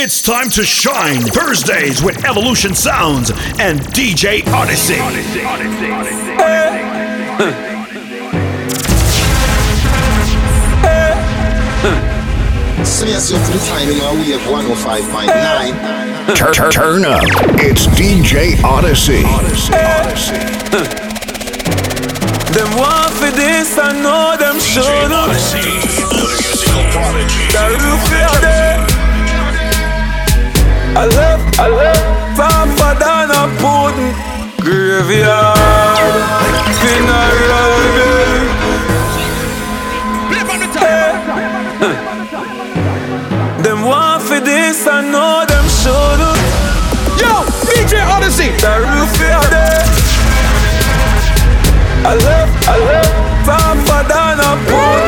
It's time to shine Thursdays with Evolution Sounds and DJ Odyssey. Odyssey, Odyssey, Smears you to the timing our wave 105.9. Turn, turn, turn up. It's DJ Odyssey. Odyssey, Odyssey. Them want for this, I know them should Odyssey, the musical prodigy. The roof is there. I left, I left Papa than a pudding Graveyard Funeral bill Them want for this, I know them shouldn't Yo, DJ Odyssey. The roof is there I left, I left Papa than a pudding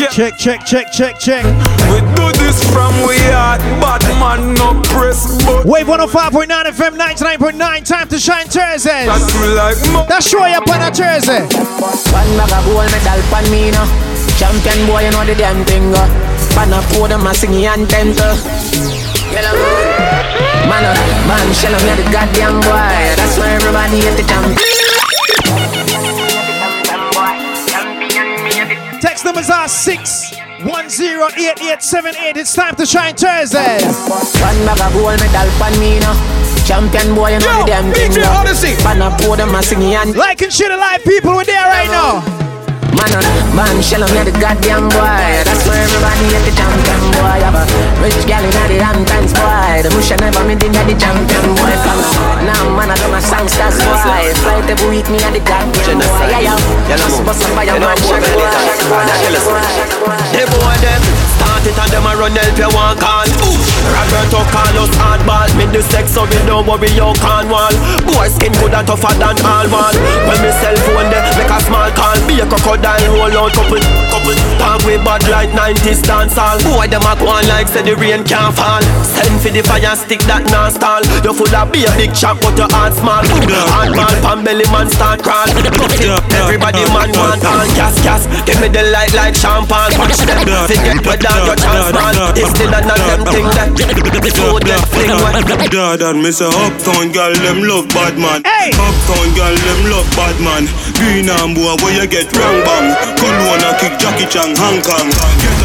and Check, check, check, check, check. we do this from we heart, bad man no press but Wave 105.9 FM 99.9. Time to shine Thursdays. That's me like mo That's show you up on a Thursday. One bag of gold medal pan me now. Champion boy, you know the damn thing. Uh. Pan a podium, a singing anthem. Uh. Yellow Man, uh, man, shell me the goddamn boy. That's why everybody hate the champion. Numbers are 6108878. It's time to shine Thursdays. One bag of gold medal pan me now. Champion boy, you know Yo, the. DJ. Odyssey. Pan a podium, a singing anthem. Like and share the live people. We're there right now. Man, uh, man, shell me the goddamn boy. That's why everybody hate the champion boy. Have a rich gal in the Hamptons boy. The bush never me did the champion boy. From now, man, I do my songsters boy. Fly the week me at the goddamn boy. Yeah, yeah. Just bust by your man, shag boy. The boy them start it and them a run help you one call. Roberto Carlos hardball, me the sex so we don't worry you can't wall. Boy skin good and tougher than all wall. When me cell phone there make a small call, be a crocodile roll out couple couple. Talk with bad like 90s dance hall. Boy them a go on like say the rain can't fall. Send for the fire stick that non stall. You full of be a big chop but your heart small. Hardball pan belly man start crawl. Everybody man want all gas gas. Give me the light like champagne. Watch them forget whether your chance man. It's still another them thing that so that fling when God and me say uptown girl them love bad man. Hey! Uptown girl them love bad man. Green and boy where you get wrong bang. Kelowna kick Jackie Chan Hong Kong.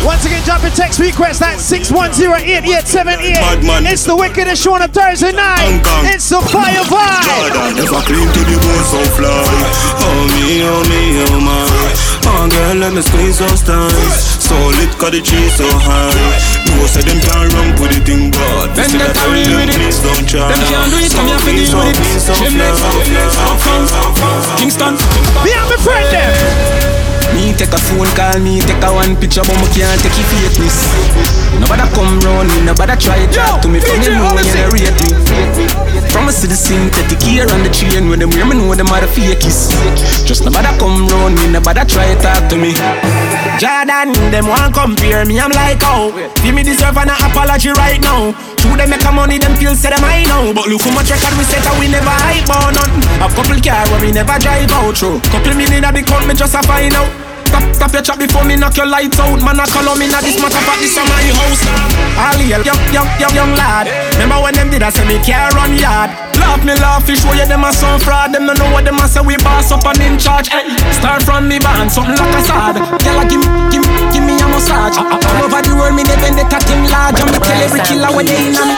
Once again, drop a text request at 6108878. Bad. It's the wickedest show on a Thursday night. Hong Kong. It's the fire vibe. Jordan never clean to the bone so fly. Oh me, oh me, oh my. Oh girl, let me squeeze those thighs. So lit, cause the cheese so high. No say them can't run with the thing, but Them still that I tell are real them with it. please don't try. Them can't do it, So come here for clean, deal so with it. clean, so Them fly, next, so them fly, next, so Kingston, fly. Kingston. Be on my friend there. Me take a phone call, me take a one picture, but me can't take it fakeness. Nobody come round me, nobody try talk to me, from DJ me know when Odyssey. you rate me. From a city synthetic here on the chain, when them wear me know them are the fakies. Just nobody come round me, nobody try to talk to me. Jordan, them want compare me, I'm like, oh, feel me deserve an apology right now. True, they make a money, them feel say them I know. But look how much record we set, and we never hype on none. Have couple car where we never drive out through. Couple million at the count, me just a find out. Stop, stop your chat before me knock your lights out. Man, I call on me now this matter for this summer your house. All young, young, young, young, lad. Remember when them did I say me care run yard? Laugh me laugh, fish show you them a some fraud. Them don't know what them a say we boss up and in charge. Hey, start from me band, something like a sword. Tell her give, give, give me a massage. All over the world, me they bend the thing large. And me tell every killer where they in on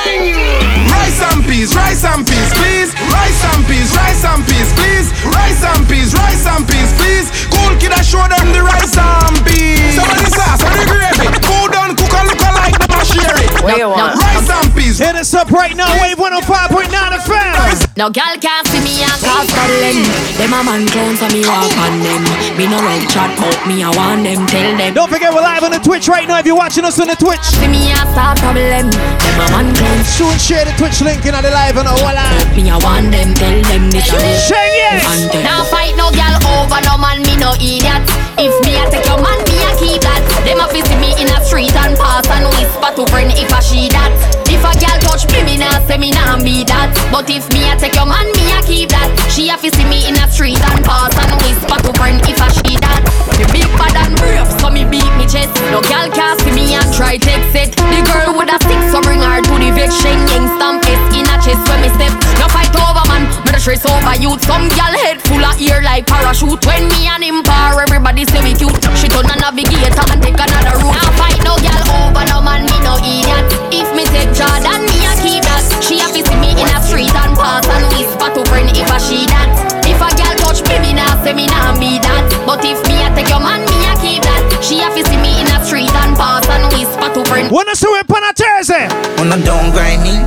Rice and peas, rice and peas, please. Rice and peas, rice and peas, please. Rice and peas, rice and peas, please. Cool kid, I show them the rice and peas. Some of the sauce, some of the gravy. Food done, cook and look alike, them a share it. Where you want? Rice and peas. Hit us up right now, Wave 105.9 FM. No girl can't see me and call cuddling. Them a man clones for me walk on them. Me no like chat, but me I want them, tell them. Don't forget we're live on the Twitch right now if you're watching us on the Twitch. See me and start problem. Them a man clones. Soon share the Twitch link in the live on our live. Me I want them, tell them this. Share yes. Now fight no girl over no man, me no idiot. If me I take your man, me I keep that. Them a see me in a street and pass and whisper to friend if I she that a me. Share yes. And But if me I take your man, me I keep that. She have to see me in a street and pass and whisper to friend if I she that. Me big bad and brave, so me beat me chest. No gal can see me and try take it. The girl with a stick, so bring her to the vex. Sheng yang stamp S in a chest when me step. No fight over man, me the stress over youth. Some gal head full of ear like parachute. When me and him par, everybody say we cute. She turn a navigator and take another route. Now fight no gal over no man, me no idiot. If me take Jordan, me a keep that. She have to see me in a street and pass and whisper to friend if I she that. If a gal touch me, me nah say me nah be that. But if me a take your man, me a keep that. She have to see me in a street and pass and whisper to friend. Wanna see it on a Thursday? On a down grind me.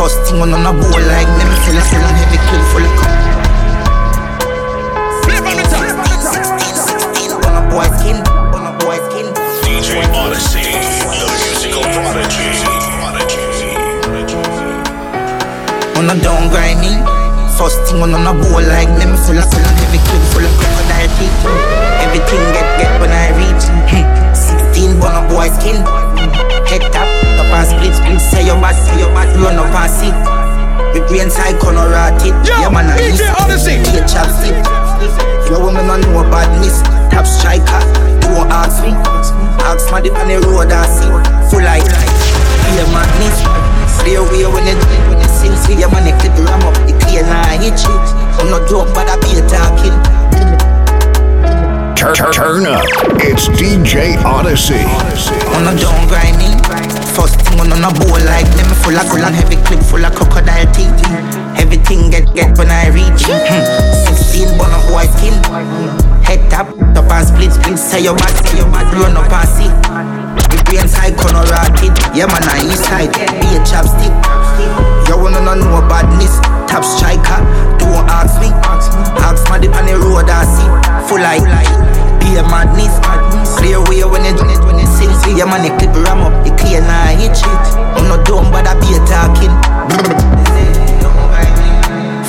First thing on a bowl like them, fill a fill and heavy clip full of cup. On a down grind me. First thing on a bowl like them, fill a fill and heavy clip full of crocodile teeth. Everything get get when I reach. Hmm. 16 on a boy skin. Head tap, top and split split. Say your bad, say your bad, run up and sit. Me brain side corner rat it. Yeah man, I DJ Odyssey. Be a chapstick. Your woman don't know badness. Top striker, don't ask me. Ask my dip on the road I see. Full like, be a madness. Stay away when you you. See your money clip ram up. The clear hit you. I'm not joke, but I be a talking. Turn, turn, turn up. It's DJ Odyssey. On a down grind. First thing on a bowl like them full of full and heavy clip full of crocodile teeth. Everything get get when I reach. Hmm. 16 bun a boy skin. Head tap, top and split split. Say your bad, say your bad, run up and see. The brain side corner rocket. Yeah man, I east side. Be a chapstick. You wanna know badness? Top striker. Don't ask me. Ask my dip on the road I see. Full like. Be a madness. Clear way when you when you when you sing. See your money clip ram up. The clear now hit shit. I'm not dumb, but I be talking.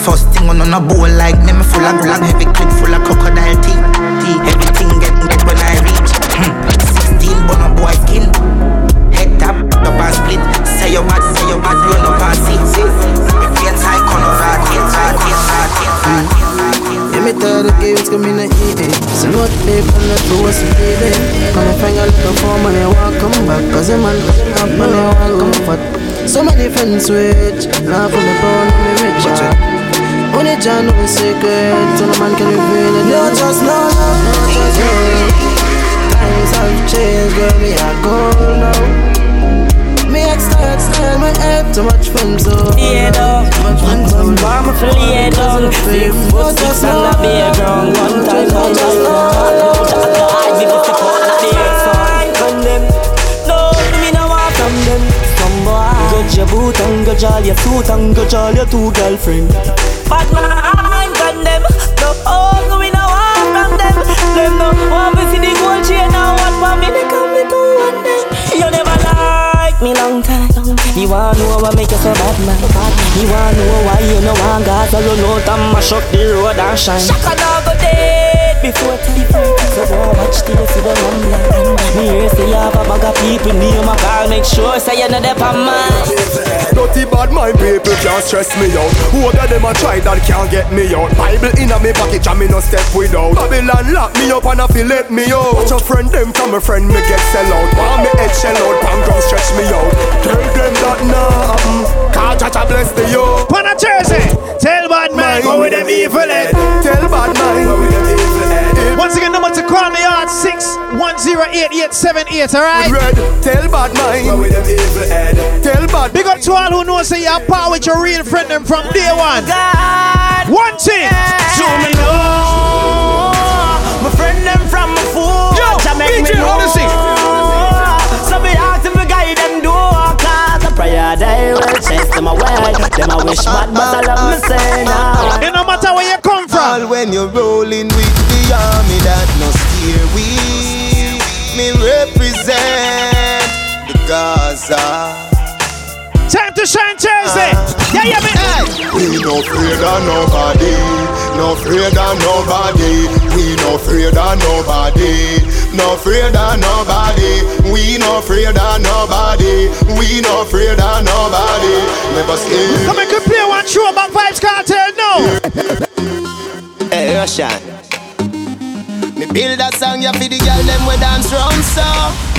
First thing on a bowl like me, me full of black heavy clip full of crocodile teeth. Everything get get when I reach. Hmm. 16 bun a boy skin. Head tap, top and split. Say your bad, say your bad, run up and see. Me brain side corner rocket, rocket, rocket, rocket. Yeah, me tell the games come in the eating. Eh, eh. So not they from the floor, so they there. Come and find a little form and they want come back. Cause them man up and they want come fat. So many friends switch. Now from the bone, me rich. Only John know the secret. So no man can reveal it. No, just no love, no, just love. Times have changed, girl, me a go now. Me style, my head too much fun, so Yeah, dog. One time, bomb for the dog. Six foot six and a big ground. One time, one time, I give it a cut at the earth. From them, no, me no want them. Some boy, got your boot and got all your suit and got all your two girlfriend. But man, from them, no, oh, me no want from them. Them no want to see the gold chain and what for me they come me to one me long time. You wanna know what make you so bad, man? You wanna know why you no want gas or run out and mash up the road and shine? Shaka dog go dead before time. So go watch till you see the lamb Me hear say you have a bag of people. Near my car. Make sure say you know the pan man. Dirty bad mind people can't stress me out. Who of them a try that can't get me out? Bible in a me pocket and me no step without. Babylon lock me up and a fi let me out. Watch a friend them from a friend me get sell out. Want me head shell out, pan ground stretch me out. Tell them that nah happen Cause Jah Jah bless the yo. On a Thursday, tell bad man go with them evil head. Tell bad man Once again, number to call me on six one zero eight eight seven eight. All right. Red, tell bad man go with them evil head Tell bad Big up to all who know say you're power with your real friend them from day one. God, One thing. so me know my friend them from my fool. Yo, Jah make DJ know. Odyssey. Will chase them away. Them I wish ah, bad, but ah, I love me ah, say now. It no matter where you come from. All from. when you're rolling with the army that no steer we Me represent the Gaza Time to shine Thursday. Yeah, yeah, me. We no afraid of nobody, no afraid of nobody. We no afraid of nobody, no afraid of nobody. We no afraid of nobody, we no afraid of nobody. Never scared. Come and play one true about Vybz Kartel, no. Hey, Russian. Me build a song ya for the girl them we dance round so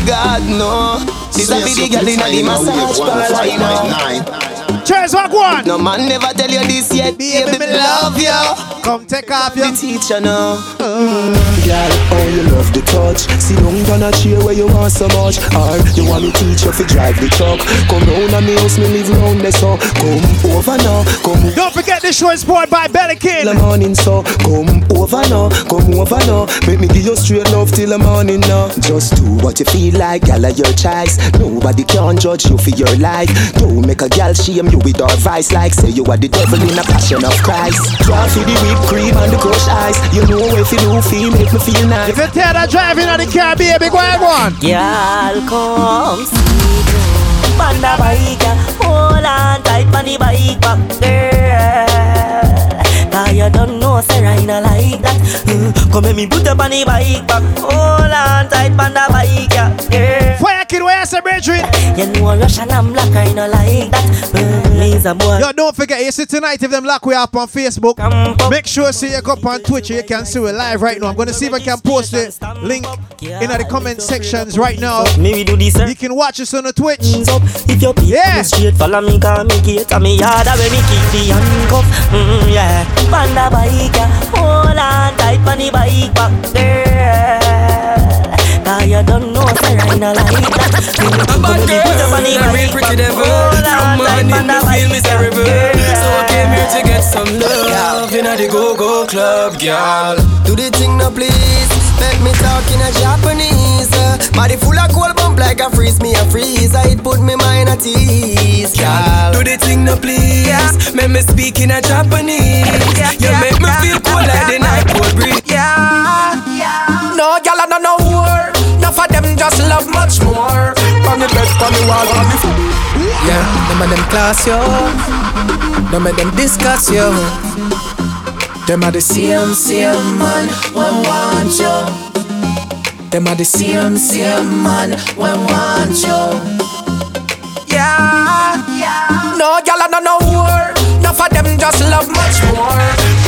God no. This a for the girl inna the massage parlor. Cheers, what one? No man never tell you this yet, baby, me love you. Come take off your teacher now. Mm. Girl, oh you love the touch. See down on a chair where you want so much. Or you want me teach you fi drive the truck. Come round and me house, me live round there so. Come over now, come. Don't forget this show is sponsored by Belikin. The morning so come over now, come over now. Make me give you straight love till the morning now. Just do what you feel like, girl, your choice. Nobody can judge you for your life. Don't make a girl shame you with our vice like say you are the devil in a passion of Christ. Draw for the whipped cream and the crushed ice. You know if you do feel make me feel nice. If you tell that driving on the car, baby, go ahead, go on. Girl, come see on the bike, hold on tight on the bike back, girl. Cause you don't know, say I not like that. Mm, come me put up on the bike back, hold on tight on the bike, girl. Fire kid, where you say, Bridget? You know Russian and black, I not like that. Mm, laser boy. Yo, don't forget, you see tonight if them lock we up on Facebook. Make sure see you go up on Twitch, you can see it live right now. I'm gonna see if I can post the link in the comment sections right now. Maybe do this. You can watch us on the Twitch. If you yeah. straight, follow me, cause me and me yard where me keep the handcuff. Mm, yeah. Panda bike, hold on tight on the bike back, girl. Cause you don't know, say I not like that. A bad girl, a real pretty devil. From morning me feel miserable. So I came here to get some love in the go-go club, girl. Do the thing now, please. Make me talk in a Japanese. Body full of cold bump like a freeze me a freeze. It put me mind at ease, girl. Do the thing now, please. Make me speak in a Japanese. You make me feel cool like the night cold breeze. Yeah, yeah. No, girl, I don't know war. Enough of them just love much more. On the bed, on the wall, on the floor. Yeah, them and them class yo. Them and them discuss yo. Them are the same, same man when want you. Them are the same, same man when want you. Yeah, yeah. No, y'all are no war. Enough of them just love much more.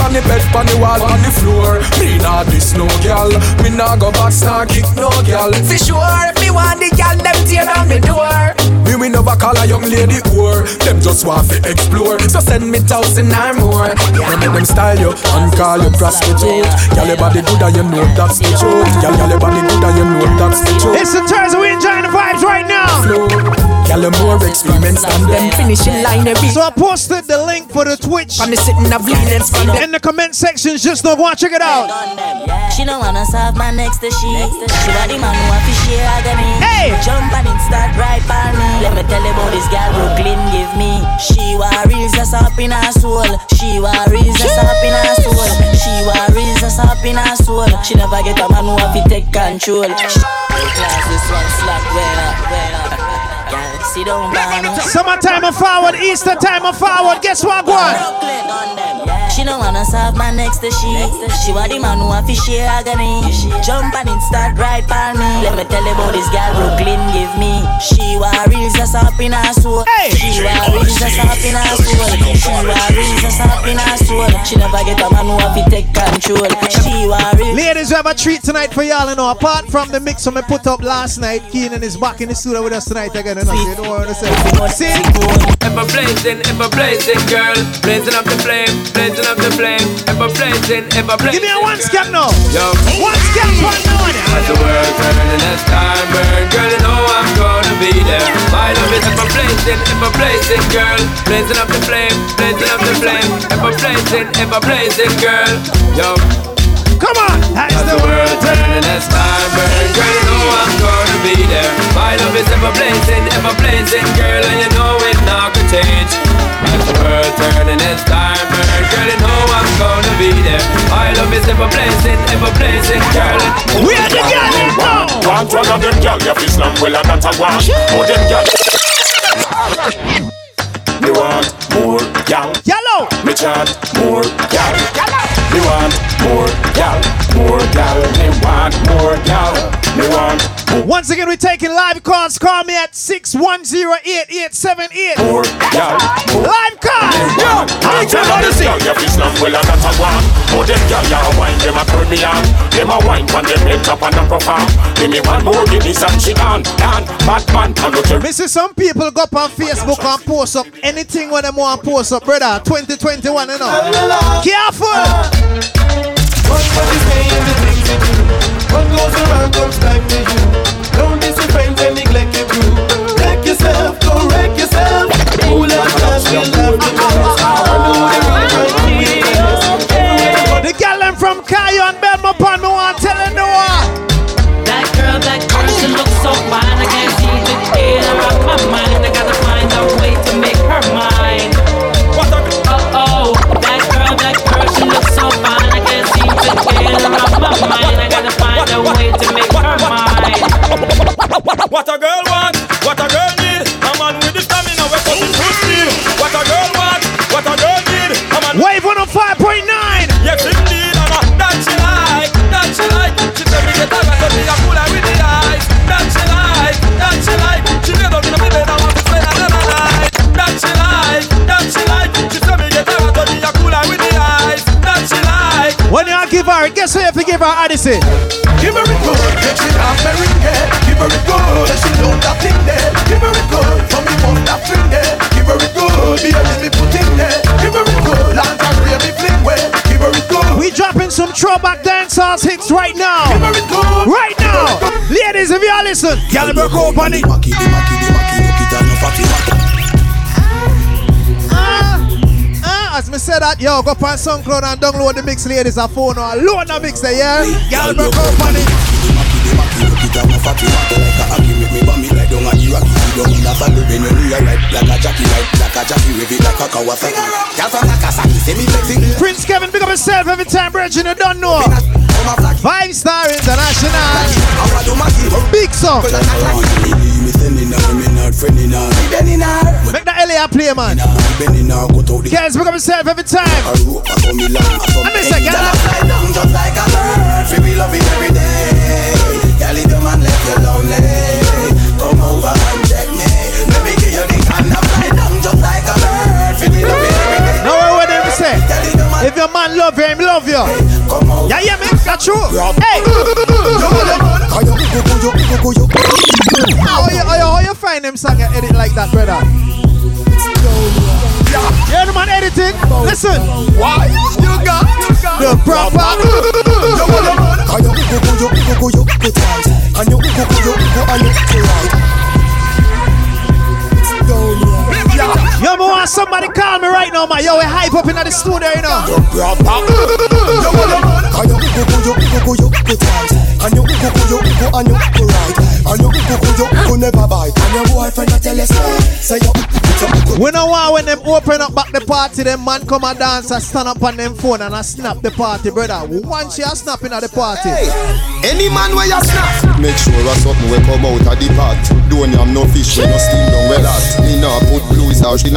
On the bed, on the wall, on the floor. Me nah this no girl. Me nah go back, nah kick no girl. For sure, if me want the girl, them tear down the door. You me we never call a young lady whore. Them just want to explore. So send me thousand or more. Yeah. Make them style you and call you prostitute. Girl, your body good and you know that's the truth. Girl, your body good and you know that's the truth. It's the Thursday, we enjoying the vibes right now. Flow. Girl, more experienced than them. Finishing line every. So I posted the link for the Twitch. I'm sitting of leaning in the comment sections. Just don't go and check it out. She don't wanna serve my next to she. She want the man who want to share agony. Hey, jump and it start right by me. Let me tell you about this girl Brooklyn give me. She worries just up in her soul. She worries just up in her soul. She worries just up in her soul. She never get a man who want to take control. Class this one slack when up, when up. Girl, sit down, man. Summertime and forward, Easter time and forward. Guess what, one? She don't wanna serve my next to she. She want the man who want to share agony. Jump and it start right by me. Let me tell you about this girl Brooklyn give me. She worries just up in her soul. She worries just up in her soul. She worries just up in her soul. She never get a man who want to take control. She worries. Ladies, we have a treat tonight for y'all. You know, apart from the mix we put up last night, Keenan is back in the studio with us tonight again. You know, what I'm saying? See? Ever blazing, ever blazing, girl. Blazing up the flame, blazing up the flame. Ever blazing, ever blazing. Give me a one step now. Yo. One step, one now. As the world turning as time burn, girl, you know I'm gonna be there. My love is ever blazing, ever blazing, girl. Blazing up the flame, blazing up the flame. Ever blazing, ever blazing, girl. Yo. Come on, as the world turning as time burn, girl, you know I'm gonna be there. My love is ever blazing, ever blazing, girl, and you know it not gonna change. As the world turning as time burn, girl, you know I'm gonna be there. My love is ever blazing, ever blazing, girl. We are the girl in town. Want one of them girl, you feel slam well, I got a one. Oh, them girl. Me want more gal. Me chant more gal. Me want more gal, more gal. Me want more gal. me want. Once again, we're taking live calls. Call me at 610-8878. Live call. Yo, I tell you this girl, you feel slam well and that's a one. Oh, them girl, you wine, them a turn me on. Them a wine when them head up and a perform. Give me one more, give me some on. Dan, Batman, and look Me see some people go up on Facebook and post up anything when them want to post up, brother. 2021, you know. Careful. Ah. One body saying the things you do. Goes around comes back to you. Don't friends and neglect your crew. Wreck yourself, go wreck yourself. Who us love the best. I know the right right The from Cayo and Belmont Wave 105.9. Yes, indeed, and uh, that she like, that she like. She tell me get her back, but me a fool with the eyes. That she like, that she like. She lay down in the bed, I want to spend another night. That she like, that she like. She tell me get her back, but me a fool with the eyes. That she like. When you give her, guess what if you give her Odyssey? Give her it good, get she not very good. Give her it good, she know that thing there. Give her it good, from me mouth that thing there. Give her it good, be a me put in there. Give her it good, land and real me fling way. Give her it good. We dropping some throwback dancehall hits right now. Right now. Ladies, if y'all listen. Caliber Company. Ah, ah, As me said that, yo, go up on SoundCloud and download the mix, ladies, a phone or load the mix there, yeah? with me like You don't need a saddle when you near Like a jockey like a jockey with it like a Kawasaki from Nakasaki, me flexing Prince Kevin, pick up yourself every time, Bridget, you don't know. Five Star International. Big song. Make that LA play, man. Girls, pick up yourself every time. I miss a girl. Just like a bird, we every day. Girl, man left you lonely. Over and check me. Let me give you the kind of fly down just like a bird. Feel we love it. Now what them say? If your man love you, him love you. Yeah, yeah, man, that's true. Hey. How you, how you, how you find them song and edit like that, brother? Yeah, the man editing. Listen. Why you got the proper? go go yo go go yo go i and yo go go yo go and yo go right. Me want somebody call me right now, man. Yo, we hype up in the studio, you know. We know why when them open up back the party, them man come and dance and stand up on them phone and I snap the party, brother. Once you are snapping at the party. Any man where you snap Make sure a something will come out of the pot Don't have no fish when you steam down well hot Me nah put blues out in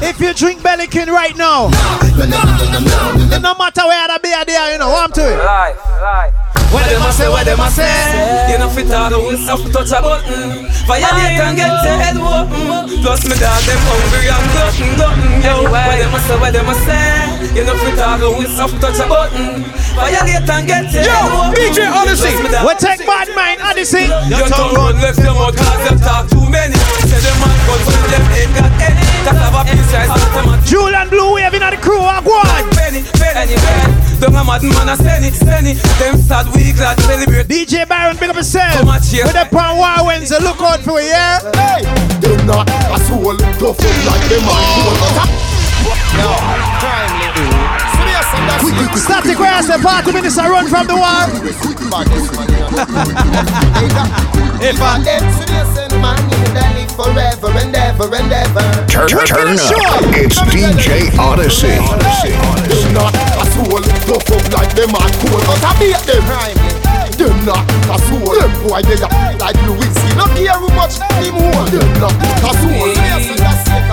If you drink Belikin right now, it no matter where the beer there, you know, warm to it. Lie, lie. What them a say, what them a say. You know fit all the wheels up touch a button. Violate and get your head open Plus me dog them hungry and glutton, glutton. Yo, what them a say, what them a say You know fit all the wheels up touch a button Violate and get your head open DJ Odyssey. We take bad mind, Odyssey. Your tongue run left your mouth cause them talk too many Say them man guns when them ain't got any eh. That have a piece size automatic Julian Blue Wave in the crew, I go on. Penny, penny, penny Don't a mad man a penny, penny Them sad we glad celebrate DJ Byron, pick up yourself. Come on, cheer. With the pan war Wednesday, look out for you, yeah? Hey, them not a soul Tough up like them man No, crime Serious and that's Static where I say party minister run from the war. If I destination man, you will live forever and ever and ever. Turn, turn up. It's DJ Odyssey. Them not a soul, tough up like them are cool, but I beat them. Them not a soul, them boy they are like Louis. No care how much them hold. Them not a soul.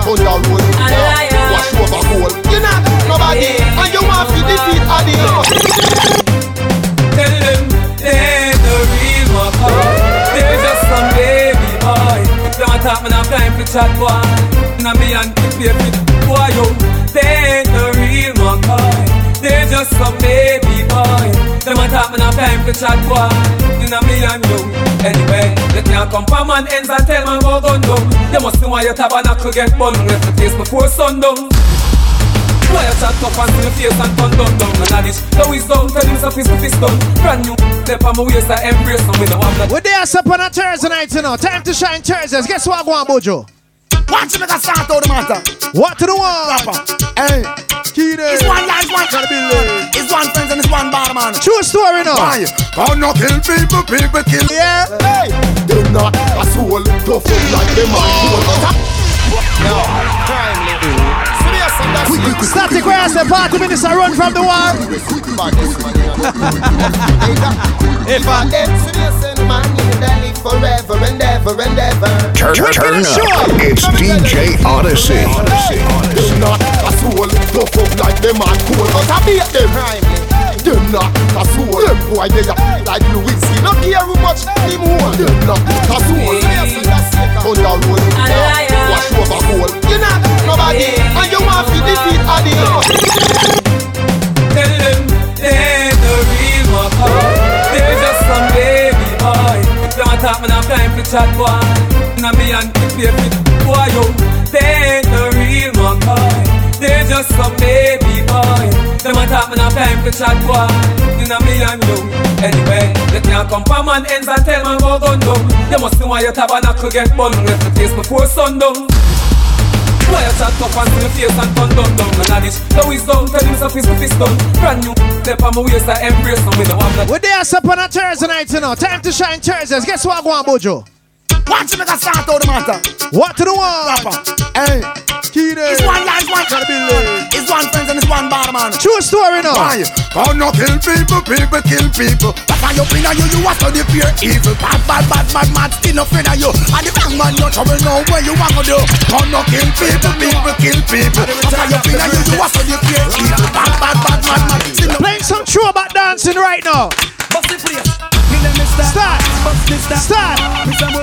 On the road, wash over goal. You not nobody, and you want to defeat Adi. Tell them they ain't the real. They're just some baby boy. Don't talk me now time for chat boy. Now me and keep your boy yo. They ain't the real They're just some baby boy. Them a talk me now time for chat boy. Now me and you. Anyway, they can't come from man ends and tell man go gun down. They must know why your tabernacle get bun. Left the place before sundown. Why you chat up and see the face and turn down down And knowledge, the wisdom, tell him so fist to fist done Brand new, step on my waist, I embrace them with one that We're there up on a Thursday night, you know. Time to shine Thursdays. Guess what, go on, Bojo? Watch him make a start out the matter. What to the one? Rapper. Hey, key. It's one guy, it's one gotta. It's one friends and it's one bar man. True story now. Why? How no, kill people, people kill. Yeah. Hey. Them not a soul tough like them. Oh. No, crime living. Static grass and party minutes I run from the war. if I get serious and man in the forever and ever and ever. Turn, turn up. It's DJ Odyssey. Them not a soul, tough up like them are cool, but I beat them. Them not a soul, them boy they are like Louis. No care how much them hold. Them not a soul. On the road, wash over goal. You not nobody, and you want to defeat Adi. Tell them me for chat boy. Now me and keep fit boy yo. They ain't the real McCoy They're just some baby boy. Them a talk me now time for chat boy. Now me and you. Anyway, they can't come from man ends and tell man go gun down. They must know why your tabernacle get bun Left the place before sundown why you chat up and see face and turn down down And knowledge, the wisdom, tell him so fist to Brand new, step on my waist, I embrace them with the one that We're there up on a Thursday night, you know. Time to shine Thursdays. Guess what, go on, Bojo? Watch me make a start out the matter. What to the one? Rapper. Hey. Key It's one life, one It's one friends and it's one bad man. True story now. Why? Come no kill people, people kill people. That's why you in you, you are study fear evil. Bad, bad, bad, bad, mad, still no afraid of you. And the wrong man, no trouble, no where you want to do. Come no kill people, people kill people. That's why you in you, you are study fear evil. Bad, bad, bad, mad, mad, still no. Playing some throwback dancing right now. Bust the place. Give them a style. Start. Bust this style. Start.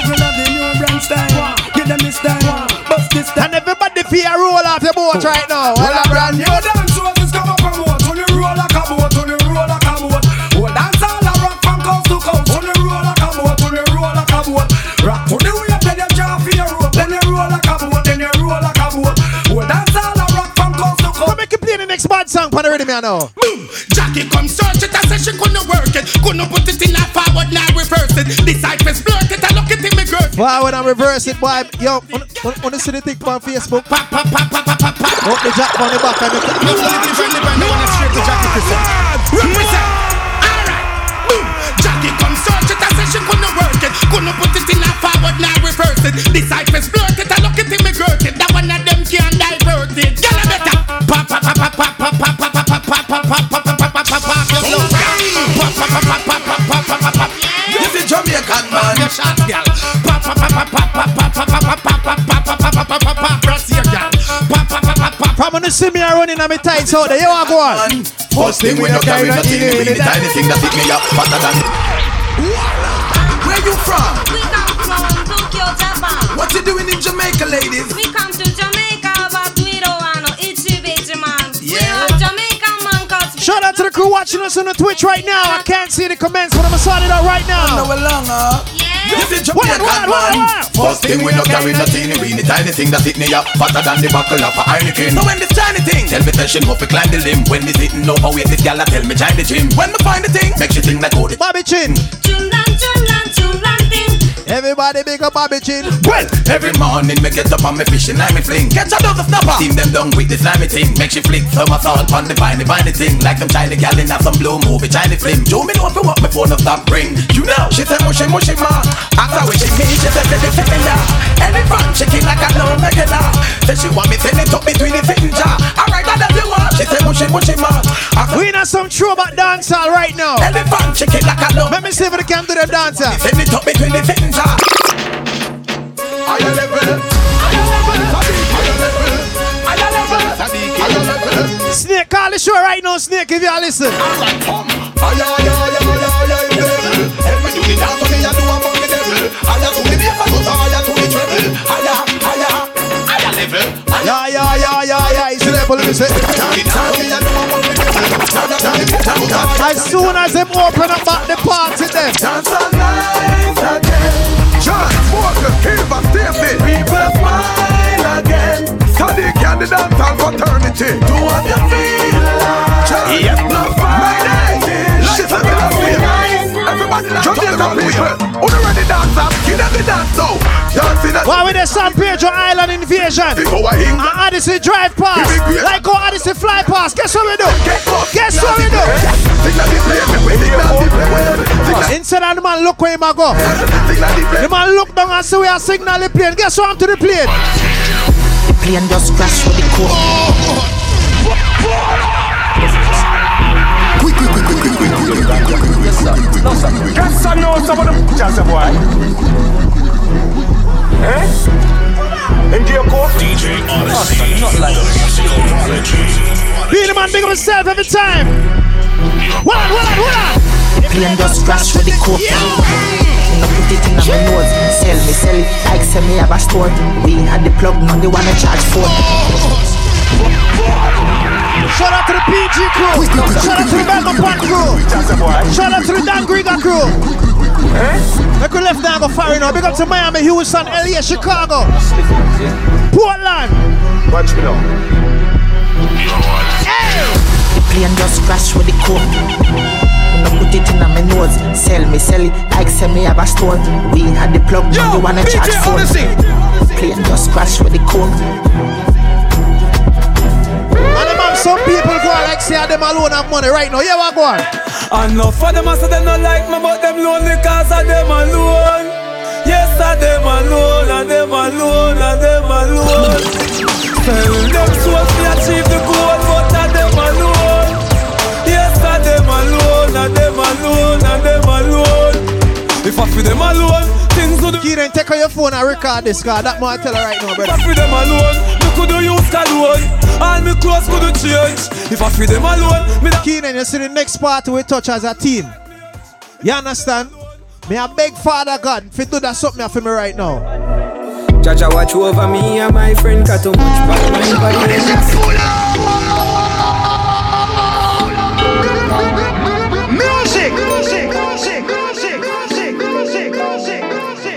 This style. And everybody feel roll off your boat right now. Well, a brand new dance was this come up from what? On the roll like a boat, on the roll like a boat. Oh, dance all a rock from coast to coast. On the roll like a boat, on the roll like a boat. Rock to the way, then you jump for your rope. Then you roll like a boat, then you roll like a boat. Oh, dance all a rock from coast to coast. Come make you play the next bad song for the rhythm, know. Boom! Jackie come search it, I say she couldn't work it. Couldn't put it in a forward, now reverse it. It, I look it Why when I reverse it, boy? Yo, want to see the thing on Facebook? Pop, pop, pop, pop, pop, pop, pop. Up the jack on the back and the No is friendly, but no one is straight to Jackie Christian. Represent. Alright. Boom. Jackie come search it, I say she couldn't work it. Couldn't put it in a forward, now reverse it. Disciples flirt it, I look me girth it. That one of them can't divert it. A better. Pop, pop, pop, pop, pop, pop, pop, pop, pop, pop, pop, pop, pop, pop, pop, pop, pop, pop, your slow. Pop, pop, Jamaican man. Your shot, girl. Pop, pop, pop, pop, pop, pop, pop, pop, pop, pop, pop, pop, pop, pop, pop, girl. Pop, pop, pop, pop, pop. From when you see me a running on my tights out there, you want go on? First thing we no carry nothing, we the tiny thing that pick me up faster than. Where you from? We come from Tokyo, Japan. What you doing in Jamaica, ladies? We come to out to the crew watching us on the Twitch right now. I can't see the comments, but I'm sorting it out right now. No longer. What, Jamaican what, what, man. what? First thing we no carry nothing, we the tiny thing that hit me up faster than the buckle of a Heineken. So when this tiny thing tell me that she must climb the limb. When me sitting overweight, this gal a tell me join the gym. When me find the thing, make she think that go the Bobby Chin. Chunlan, chunlan, chunlan ting. Everybody big up Bobby Chin. Well, every morning me get up on me fishing and me fling. Catch another snapper. Team them down with the slimy thing. Make she flick. Throw my salt on the viney viney thing. Like some China gal in some blue movie, China film. Joe me know if you want me phone up stop ring. You know, she said mushy mushy ma. After we she me, she said baby finger. Elephant chicken like a no regular. Say she want me send it up between the finger. Alright, that you want. She said mushy mushy ma. We a some throwback dancehall right now. Elephant chicken like a no. Let me see if I can do the dancer. Send it up between the finger. Higher level, higher level, higher level, higher level, higher level. Snake, call the show right now, Snake, if you listen. Higher, higher, higher, higher, higher level. Help me do the dance, so me a do among the devil. Higher to the and go higher to the treble. Higher, higher, higher level. Yeah, yeah, yeah, yeah, yeah. It's level, let me say. As soon as them open up back the party, them. Dance night again. John Walker, Kiva, David, people smile again. The dance and fraternity. Do what you feel Dancing at Why the San Pedro Island invasion? Before I hing. And Odyssey drive past. Like how Odyssey fly past. Guess what we do? Guess what we do? Signal the plane, we signal the plane. Instead of the man look where him a go. The man look down and see where I signal the plane. Guess what I'm to the plane? The plane just crash with the core. Quick, quick, quick, quick, quick, quick, quick, quick, quick, quick, quick. Get some know some of them just a boy. Eh? Into your court? DJ Odyssey. Not like Be the man big up himself every time. Hold on, hold on, hold on. The plane just crash with the core. Me no put it in my nose. Sell me, sell it like sell me have a store. We had the plug, now they wanna charge for. Shout out to the PG crew. Shout out to the Belma Pan crew. Shout out to the Dangriga crew. Eh? I could left now go far now. Big up to Miami, Houston, LA, Chicago, Portland. Watch me now. The plane just crash with the core. Me no put it in my nose. Sell me, sell it like sell me have a store. We had the plug, now they wanna charge for. Plane just crash with the core. Some people go like say ah, them alone have money right now. Yeah, what go on? Enough of them I say them not like me, but them lonely cause of them alone. Yes, of them alone, and them alone, and them alone. Tell them so to achieve the goal, but of them alone. Yes, I them alone, and them alone, and them alone. If I feel them alone, things would Kieran, take out your phone and record this, cause that man tell her right now, brother. If I brother. feel them alone, me could do use cologne. All me clothes could change. If I feel them alone, me da- Keenan, you see the next part we touch as a team. You understand? Me a beg Father God if you do that something for me right now. Jaja watch over me and my friend got too much bad mind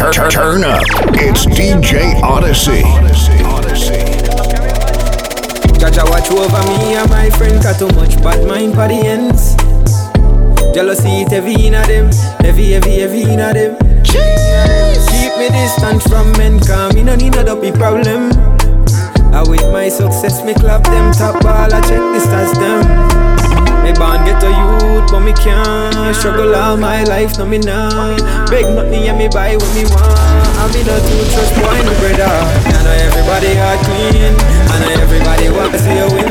Turn, turn, turn up. It's DJ Odyssey. Jaja watch over me and my friend got too much bad mind for the ends. Jealousy it heavy inna them Heavy, heavy, heavy inna them. Keep me distant from men Cause me no need no dopey problem. I with my success me clap them top ball I check the stats them me born get a youth, but me can't struggle all my life, no me nah. Beg nothing and me buy what me want. I be the two trust boy, no brother. I know everybody heart clean, I know everybody want to see you win.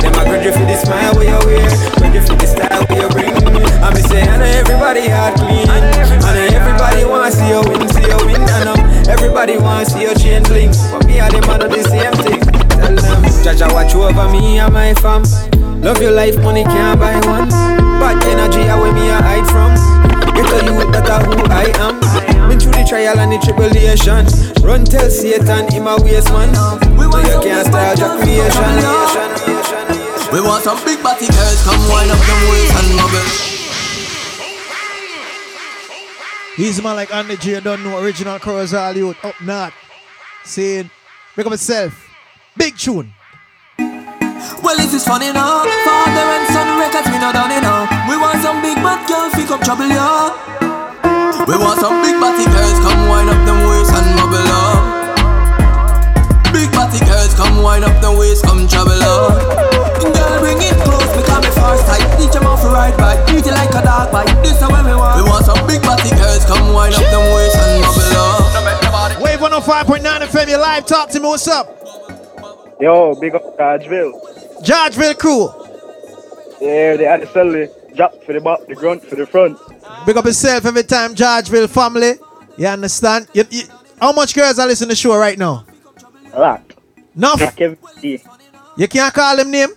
Them a grudge for the smile where you wear, grudge for the style where you bring. I me say, I know everybody heart clean, I know everybody want to see you win, see you win. I know everybody want to see you chain bling, but me and them a do the same thing. Tell them, Jaja watch over me and my fam. Love your life, money can't buy once. Bad energy, away me I hide from. Get a youth that are who I am. Been through the trial and the tribulation. Run tell Satan in my waste man. So you can't style your creation. We want some big body girls, come wind up them waist and bubble. He's man like Andy J. Don't know original chorus all youth up north. Saying, make up yourself. Big tune. Well, this is funny now. Father and son records, we not done enough. We want some big bad girls, pick up trouble, yeah. We want some big body girls, come wind up them waist and bubble up. Big body girls, come wind up them waist, come trouble up. Girl, bring it close, become me first tight. Teach them off right back, treat you like a dog bite. This is what we want. We want some big body girls, come wind up them waist and bubble up. Wave 105.9 FM, you live. Talk to me. What's up? Yo, big up Georgeville. Georgeville crew. Yeah, they had to sell the drop for the back, the grunt for the front. Big up yourself every time, Georgeville family. You understand? You, you, how much girls are listening to the show right now? A lot. Enough? Like every day. You can't call him name?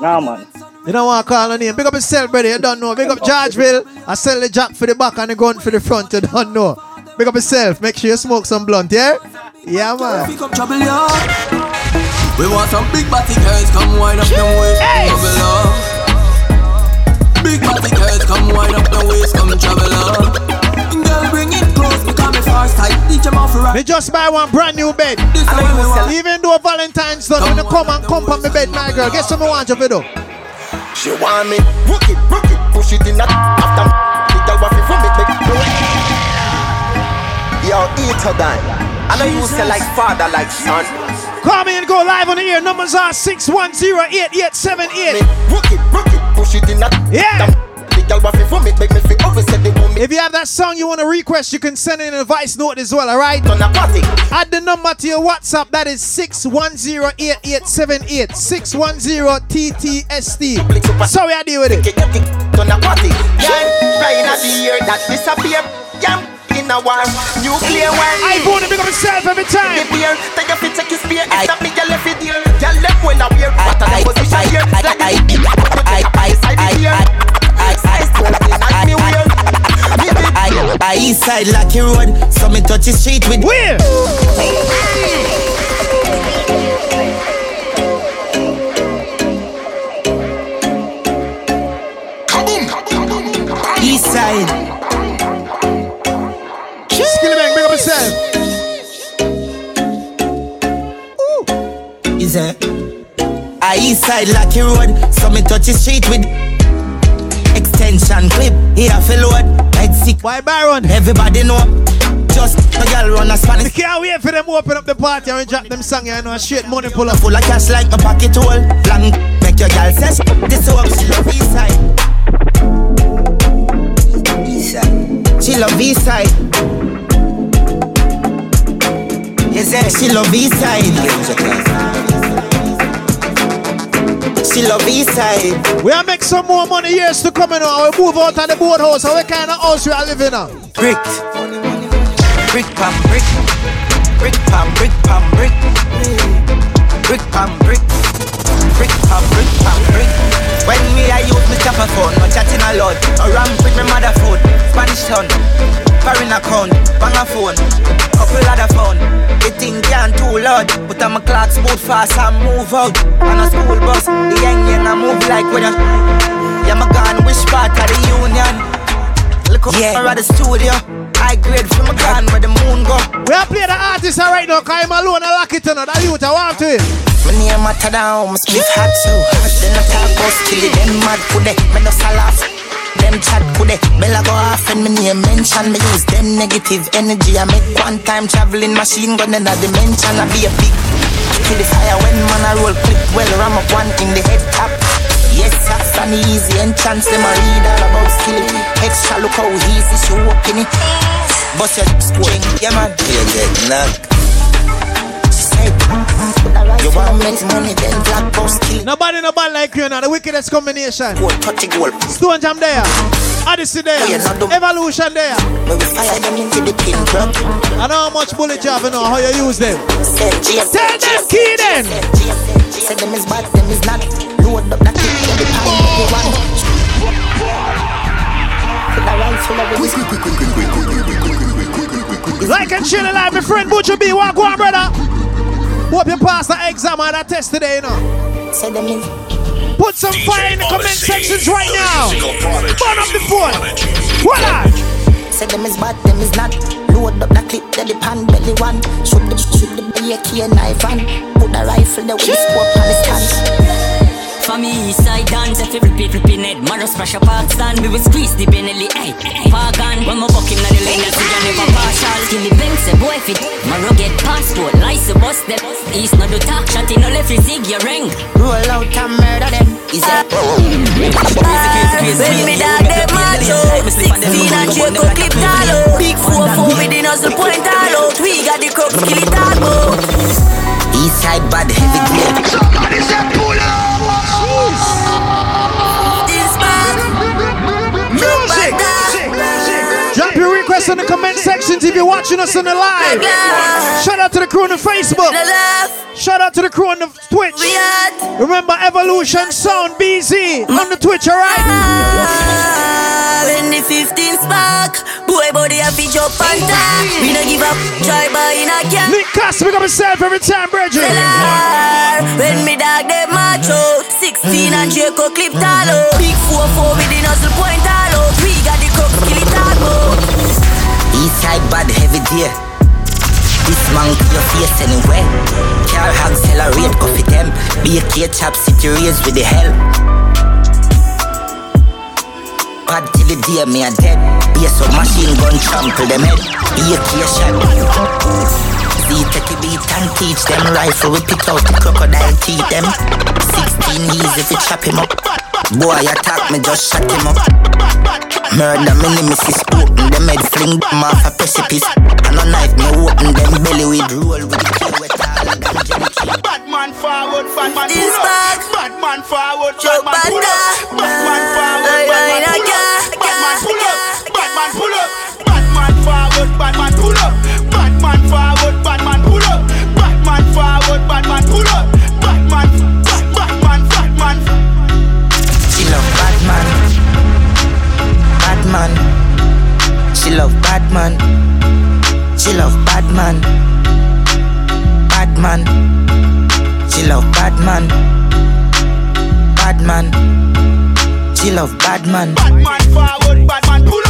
Nah, man. You don't want to call a name. Big up yourself, brother. You don't know. Big up Georgeville. I sell the jack for the back and the gun for the front. You don't know. Big up yourself. Make sure you smoke some blunt, yeah? Yeah, man. Pick up trouble, yeah. We want some big body girls, come wind up them waist, hey. bubble up. Big body girls, come wind up them waist, come travel up. Girl, bring it close, become me first tight. Teach them off right. Me just buy one brand new bed. Even though Valentine's done, when you come and come on me bed, my girl, guess what me want you to do? She want me, rock it, rock it, push it in that after Yo, eat her down. And I used to like father, like son. Call me and go live on the air. Numbers are 610-8878. Rock it, push it in that. Yeah. The girl want me from it, make me feel over said the woman. If you have that song you want to request, you can send in a voice note as well, alright? Add the number to your WhatsApp, that is 610-8878. 610-TTST. Sorry, I deal with it. Done a party. Yeah, right in that disappear. Yeah in a war. Nuclear war. I born to become myself every time. The beer, take a fit, take a spear. It's a me, you left it here. Tell them when I wear. What a position here. Like I, I, I, I, I, east side Lucky Road, so me touch the street with Where? East side Is eh? it? I east side Lucky Road, so me touch the street with extension clip. Here for load, night sick. Why Baron? Everybody know. Just a girl run a Spanish. We can't wait for them open up the party and drop them song. You know, straight money pull up. Full of cash like a pocket hole. Blank, make your girl say this up. She love east side. East side. She love east side. Yes, yeah, she love east side. She love east side. We are make some more money years to come in. We move out of the boathouse. How we kind of house we are living in? Brick. Brick pam brick. Brick pam brick pam brick. Brick pam brick. Brick pam brick pam brick. When me I use me chopper phone, no chatting a lot. I ramp with my mother phone, Spanish town, foreign account, bang a phone, couple other phone. The thing can't too loud, but I'm a clock boot fast and move out. On a school bus, the young young I move like when I. Yeah, my gun, which part of the union? Look up yeah. at the studio. I grade from a gun where the moon go. We are playing the artist right now, cause I'm alone, I lock it on. That youth, I want to. My name matter down, my split hot so hot. Then I talk about skilly, them mad kude. Me no salaf, them chat kude. Bella go off and me name mention. Me use them negative energy. I make one time traveling machine gun in a dimension. I be a big kill the fire when man I roll clip. Well, ram up one in the head top. Yes, that's an easy entrance. Them a read all about skilly. Extra look how easy she walking it. Bust your string, yeah man. You get knocked. You want make money, then black boss kill. Nobody nobody like you now. The wickedest combination. Goal, touchy goal. Stone jam there. Odyssey there. Yeah, Evolution there. When we fire them into the pin, bro. I know how much bullet you have, you know how you use them. Tell them key then. Say them is bad, them is not. Load up that thing, the pound, the one. Like and chill alive, my friend Butcher B, walk one, brother. Hope you pass the exam or the test today, you know. Say them is. Put some fire in the comment sections right now. Burn up the phone. Voila. Say them is bad, them is not. Load up the clip, that the pan belly one. Shoot the shoot the AK knife and put the rifle there with the scope on the stand. For me, east side dance, if you flip it, flip it, net, Maro splash a park stand, we will squeeze the Benelli, ay, park on, when my buck him na the lane, that's you never partial, kill the bank, say boy fit, Maro get passport, license bust them, east no do talk, shot in no left, zig your ring, roll out and murder them, is that? When me dog them macho, 16 and Jacob clip talo, big 4-4 with the nozzle point all out, we got the crux, kill it all, East side bad heavy grade. Somebody say pull up. In the comment sections if you're watching us on the live. Shout out to the crew on the Facebook. Shout out to the crew on the Twitch. Remember Evolution Sound BZ on the Twitch, alright? When the 15 spark, boy body a fi jump on top. We no give up, try buy in a can. Nick Cass, pick up himself every time, brethren. When me dog them macho, 16 and Draco clip talo. Big 4-4 with the nozzle point all side bad heavy deer. This man to your face anyway. Car accelerate, for them. Be a K chop city raise with the hell. Bad till the day me a dead. Be a sub machine gun trample them head. Be a K shot. See take a beat and teach them rifle. We pick out the crocodile teeth them. 16 years if you chop him up. Boy attack me just shut him up. Murder me nemesis open them head fling them off a precipice. And a knife me open them belly with roll with the clay wet all of them jelly cheese. Bad man forward, bad man This pull up. back. Bad man forward, Joe bad man pull up. Banda. Bad man forward, Ay, bad ay, man ay, pull up. Bad man pull up. Bad man pull up. Bad man forward, bad man pull up. Bad man forward, bad man pull up. Bad man forward, bad man pull up. Man. She love bad man. She love bad man. Bad man. She love bad man. Bad man. She love bad man. Bad man forward, bad man pull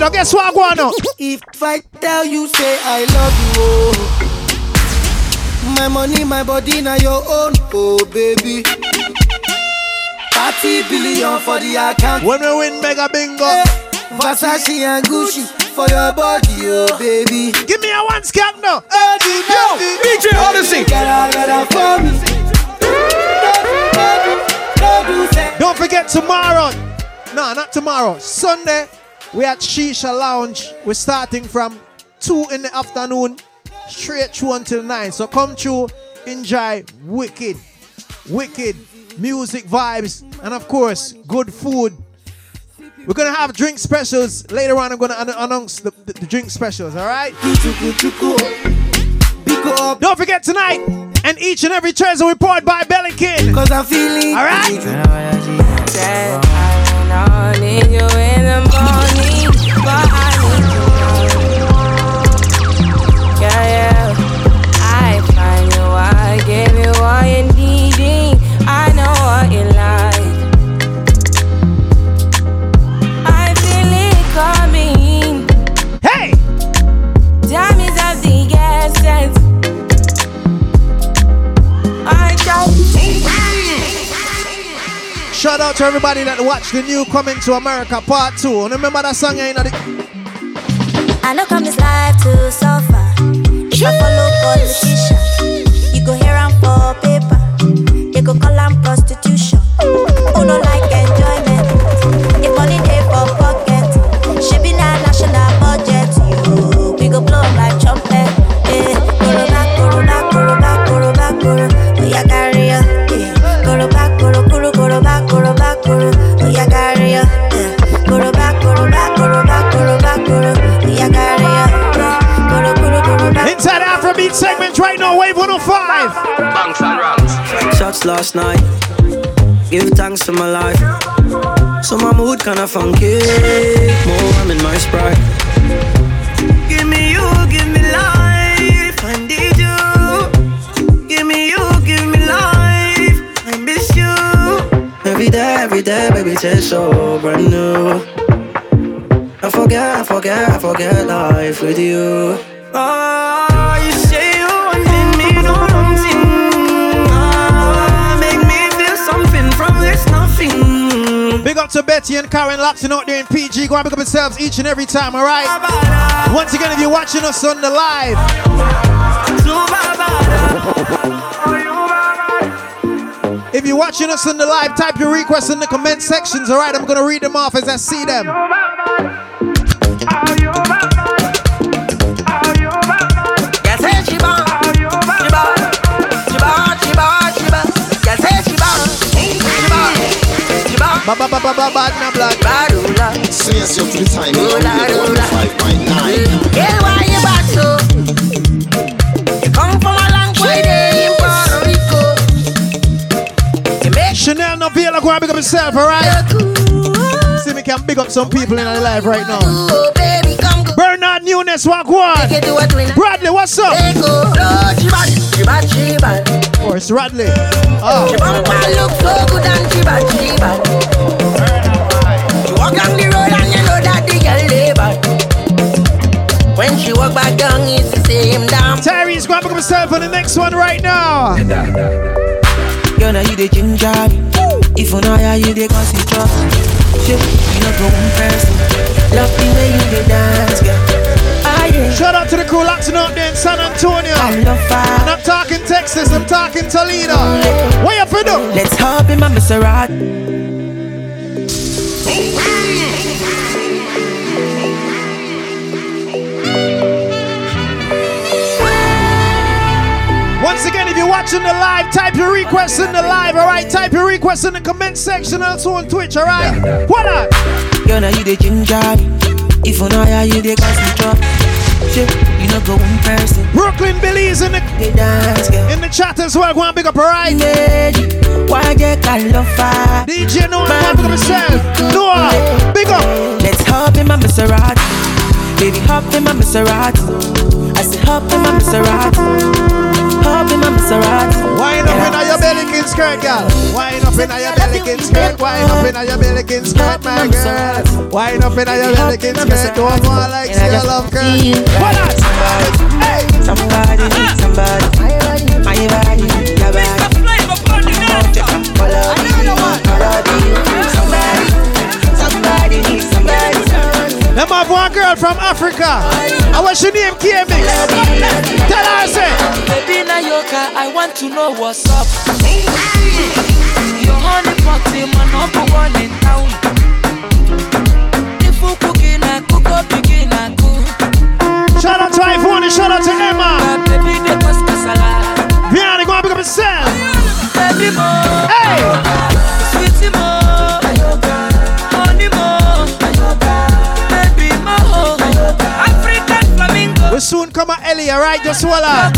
Davido. Guess what want? If I tell you, say I love you, oh. My money, my body, now your own, oh baby. 30 billion for the account. When we win Mega Bingo. Eh, Versace and Gucci for your body, oh baby. Give me a one scalp now. Yo, DJ Odyssey. Gotta, gotta for me. Don't forget tomorrow. No, not tomorrow. Sunday, we at Shisha Lounge. We're starting from 2 in the afternoon, straight through until 9. So come through, enjoy wicked, wicked music vibes, and of course, good food. We're gonna have drink specials later on. I'm gonna an- announce the, the, the drink specials, all right? Don't forget tonight and each and every Thursday we poured by Belikin. Cause I'm feeling all right. You in the morning, but I need you. Yeah, yeah. I find you, I give you all. Shout out to everybody that watched the new Coming to America Part 2. And remember that song, ain't the... I know come this life to suffer. If I follow you go hear am for paper. Inside Afrobeat segment right now, Wave 105. Banks and rams. Shots last night. Give thanks for my life. So my mood kinda funky. More I'm in my sprite. Give me you, give me life. I need you. Give me you, give me life. I miss you. Every day, every day, baby, tastes so brand new. I forget, I forget, I forget life with you. Oh, To Betty and Karen Loxing out there in PG. Go and pick up yourselves each and every time, alright? Once again, if you're watching us on the live, if you're watching us on the live, type your requests in the comment sections, alright? I'm gonna read them off as I see them. Ba ba ba ba ba bad na blood. Bad, la. Slays you to the time, Ooh, la, ooh, la. 5.9. Yeah, why you bad so? You come from a long way there in Puerto Rico. You make Chanel Novella, go and pick up yourself, alright? See me can big up some people in the live right now. Baby, come go. Bernard walk one. Take it to a twin. Bradley, what's up? Take go. Lord, she bad. She bad, she bad. Oh, it's Radley. Oh. She bumper look so good and she bad, she bad. She walk on the road and you know that the girl lay. When she walk back down, it's the same damn. Tyree's going to pick himself on the next one right now. You know you the ginger. If you know how you the cause. Shit, you not go one person. Love the way you the dance, girl. Shout out to the crew locked out there in San Antonio. I love fire. And I'm talking Texas, I'm talking Toledo. What you for do? Let's hop in my Maserati. Once again, if you're watching the live, type your requests in the live, alright? Type your requests in the comment section, also on Twitch, alright? What up? You know you the ginger. If you know how you the trust. Shit, you not go one person. Brooklyn Billy's in the The dance, girl. in the chat as well. Go and pick up, alright? Lady, why call love? DJ Noah, go and pick up yourself. Noah, big up. Let's hop in my Maserati. Baby, hop in my Maserati. I said hop in my Maserati. Hop in my Maserati. Wind up in your belly skirt, girl. Wind up in your belly skirt. Wind up in your belly skirt, my girl. Wind up in your belly skirt. Don't want like say you love girl. What up? Hey. Somebody need somebody. My body, your body. Follow me, follow me. Them have one girl from Africa. I what's your name, KMX? Tell her, say. Baby Nayoka, I want to know what's up. Your honey is my number one in town. If you cooking, I cook up, begin, I cook. Shout out to iPhone and shout out to Emma. Baby, they cause casala. Rihanna, go and pick up yourself. Baby, mo. Hey. Come at Ellie, alright? Just voila.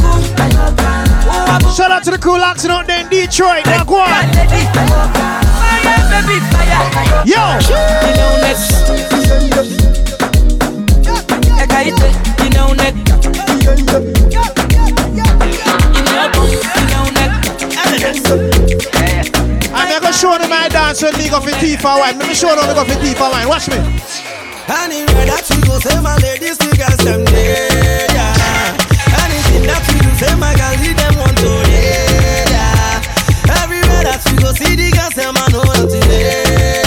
Shout out to the crew locked out there in Detroit. Now go on. Yo. I'm gonna show them my dance when me go for Tifa wine. Let me show them me go for Tifa wine. Watch me. Say my ladies, them there, Say my girl, lead them want to yeah. Everywhere that you go see the girl, say man, no to today.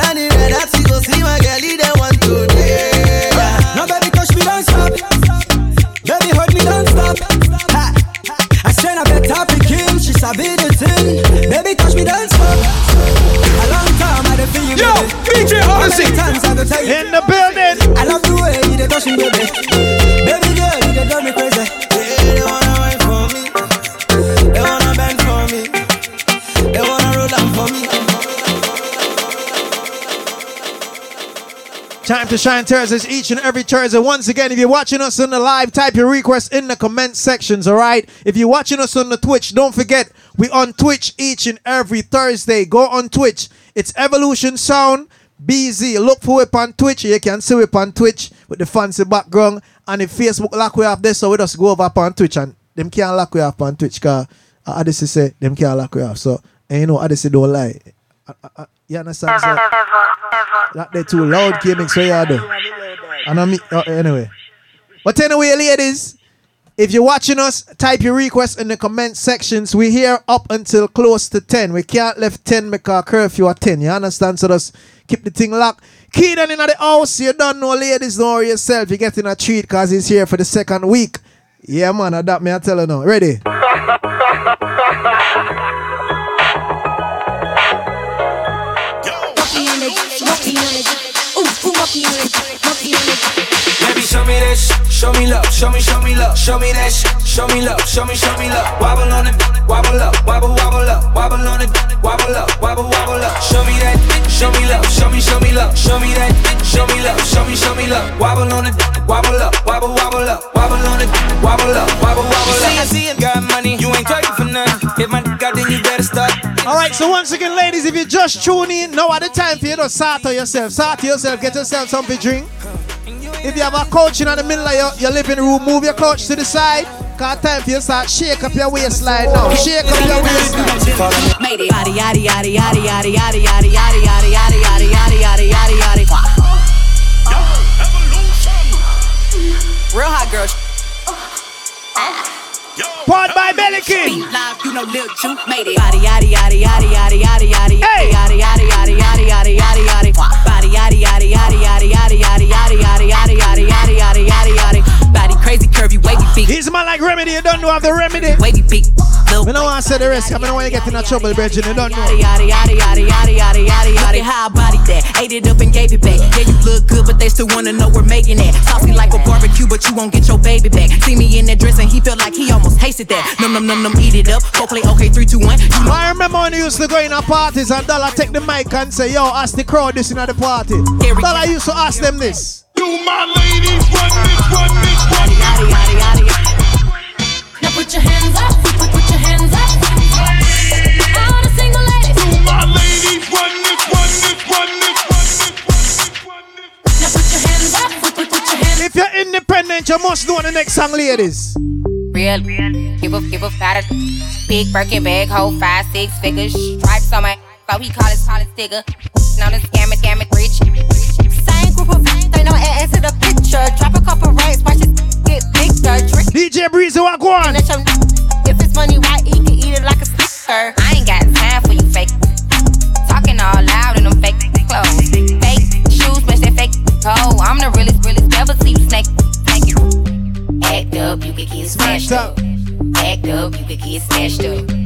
Anywhere that you go see my girl, lead them want to yeah. Now baby, touch me, don't stop. Baby, hurt me, don't stop. Ha. I said I better pick him, she sabi the thing. Baby, touch me, don't stop. A long time I didn't feel you. Yo. DJ Odyssey in the building. I love the way you touch me, baby. Time to shine Thursdays each and every Thursday. Once again, if you're watching us on the live, type your request in the comment sections, all right? If you're watching us on the Twitch, don't forget, we on Twitch each and every Thursday. Go on Twitch. It's Evolution Sound BZ. Look for it on Twitch. You can see it on Twitch with the fancy background. And if Facebook lock we up there, so we just go over on Twitch and them can't lock we up on Twitch because uh, Odyssey say them can't lock we up. So, and you know, Odyssey don't lie. Uh, uh, uh, you understand? So, that they too loud gaming, so yeah, do. And I mean, uh, anyway. But anyway, ladies, if you're watching us, type your request in the comment sections. We're here up until close to 10. We can't left 10 because curfew at 10. You understand? So just keep the thing locked. Keenan in the house, you don't know, ladies, worry yourself. You're getting a treat because he's here for the second week. Yeah, man, I that me I tell you now. Ready? unit, multi unit. Show me that sh- show me love, show me, show me love, show me that sh- show me love, show me, show me love. Wobble on it, wobble up, wobble, wobble up, wobble on it, wobble up, wobble, wobble up. Show me that, show me love, show me, show me love, show me that, show me love, show me, show me love. Wobble on it, wobble up, wobble, wobble up, wobble on it, wobble up, wobble, wobble up. You see, I see, got money, you ain't talking for nothing. If my dick out, then you better start. All right, so once again, ladies, if you just tune in, now at the time for you to start to yourself. Start to yourself, get yourself something to drink. If you have a couch in the middle of your, your living room, move your couch to the side. Cause time for you start shake up your waistline now. Shake up your waistline. Made it. Yaddy, yaddy, yaddy, yaddy, yaddy, yaddy, yaddy, yaddy, yaddy, yaddy, yaddy, yaddy, yaddy, yaddy, yaddy. Real hot girl. Pod by Belikin. Live, you know Lil made it. Yaddy, yaddy, yaddy, yaddy, yaddy, yaddy, yaddy, yaddy, yaddy, yaddy, yaddy, yaddy, yaddy, yaddy. Body, yaddy, yaddy, yaddy, yaddy, yaddy, yaddy, yaddy, yaddy, yaddy, yaddy, yaddy, yaddy, yaddy. Body crazy, curvy, wavy, big. He's a man like Remedy, you don't know have the remedy. Wavy, big. We don't want to say the rest, I don't want you get in trouble, Bridget, you don't know. Yaddy, yaddy, yaddy, yaddy, yaddy, yaddy, yaddy, yaddy. How I body that, ate it up and gave it back. Yeah, you look good, but they still wanna know we're making that. Saucy like a barbecue, but you won't get your baby back. See me in that dress and he felt like he almost tasted that. Num num num num, eat it up. Go play okay, three, two, one. You know I remember when you used to go in a parties and Dollar take the mic and say, yo, ask the crowd this in at the party. Dollar used to ask them this. You my ladies, run this, run this, run this. Yaddy, yaddy, yaddy, yaddy. Now put your hands up, put, put, put your hands up. All the single ladies. You my ladies, run this, run this, run this, run this, run this. Now put your hands up, put, put, put your hands If you're independent, you must know the next song, ladies. Real, give a give a got a big Birkin bag, hold five six figures. Stripes on my, so he call it call it sticker. On the scam it, scam rich. Same group of they know add to the picture. Drop a couple racks, watch it get bigger. Drink. DJ Breezy, what go on? If it's money, why eat? Can eat it like a sticker. I ain't got time for you fake. Talking all loud in them fake clothes. Fake shoes, match that fake toe. I'm the realest, realest, never see you snake. Thank you. Act up, you could get smashed up. Act up, you could get smashed up.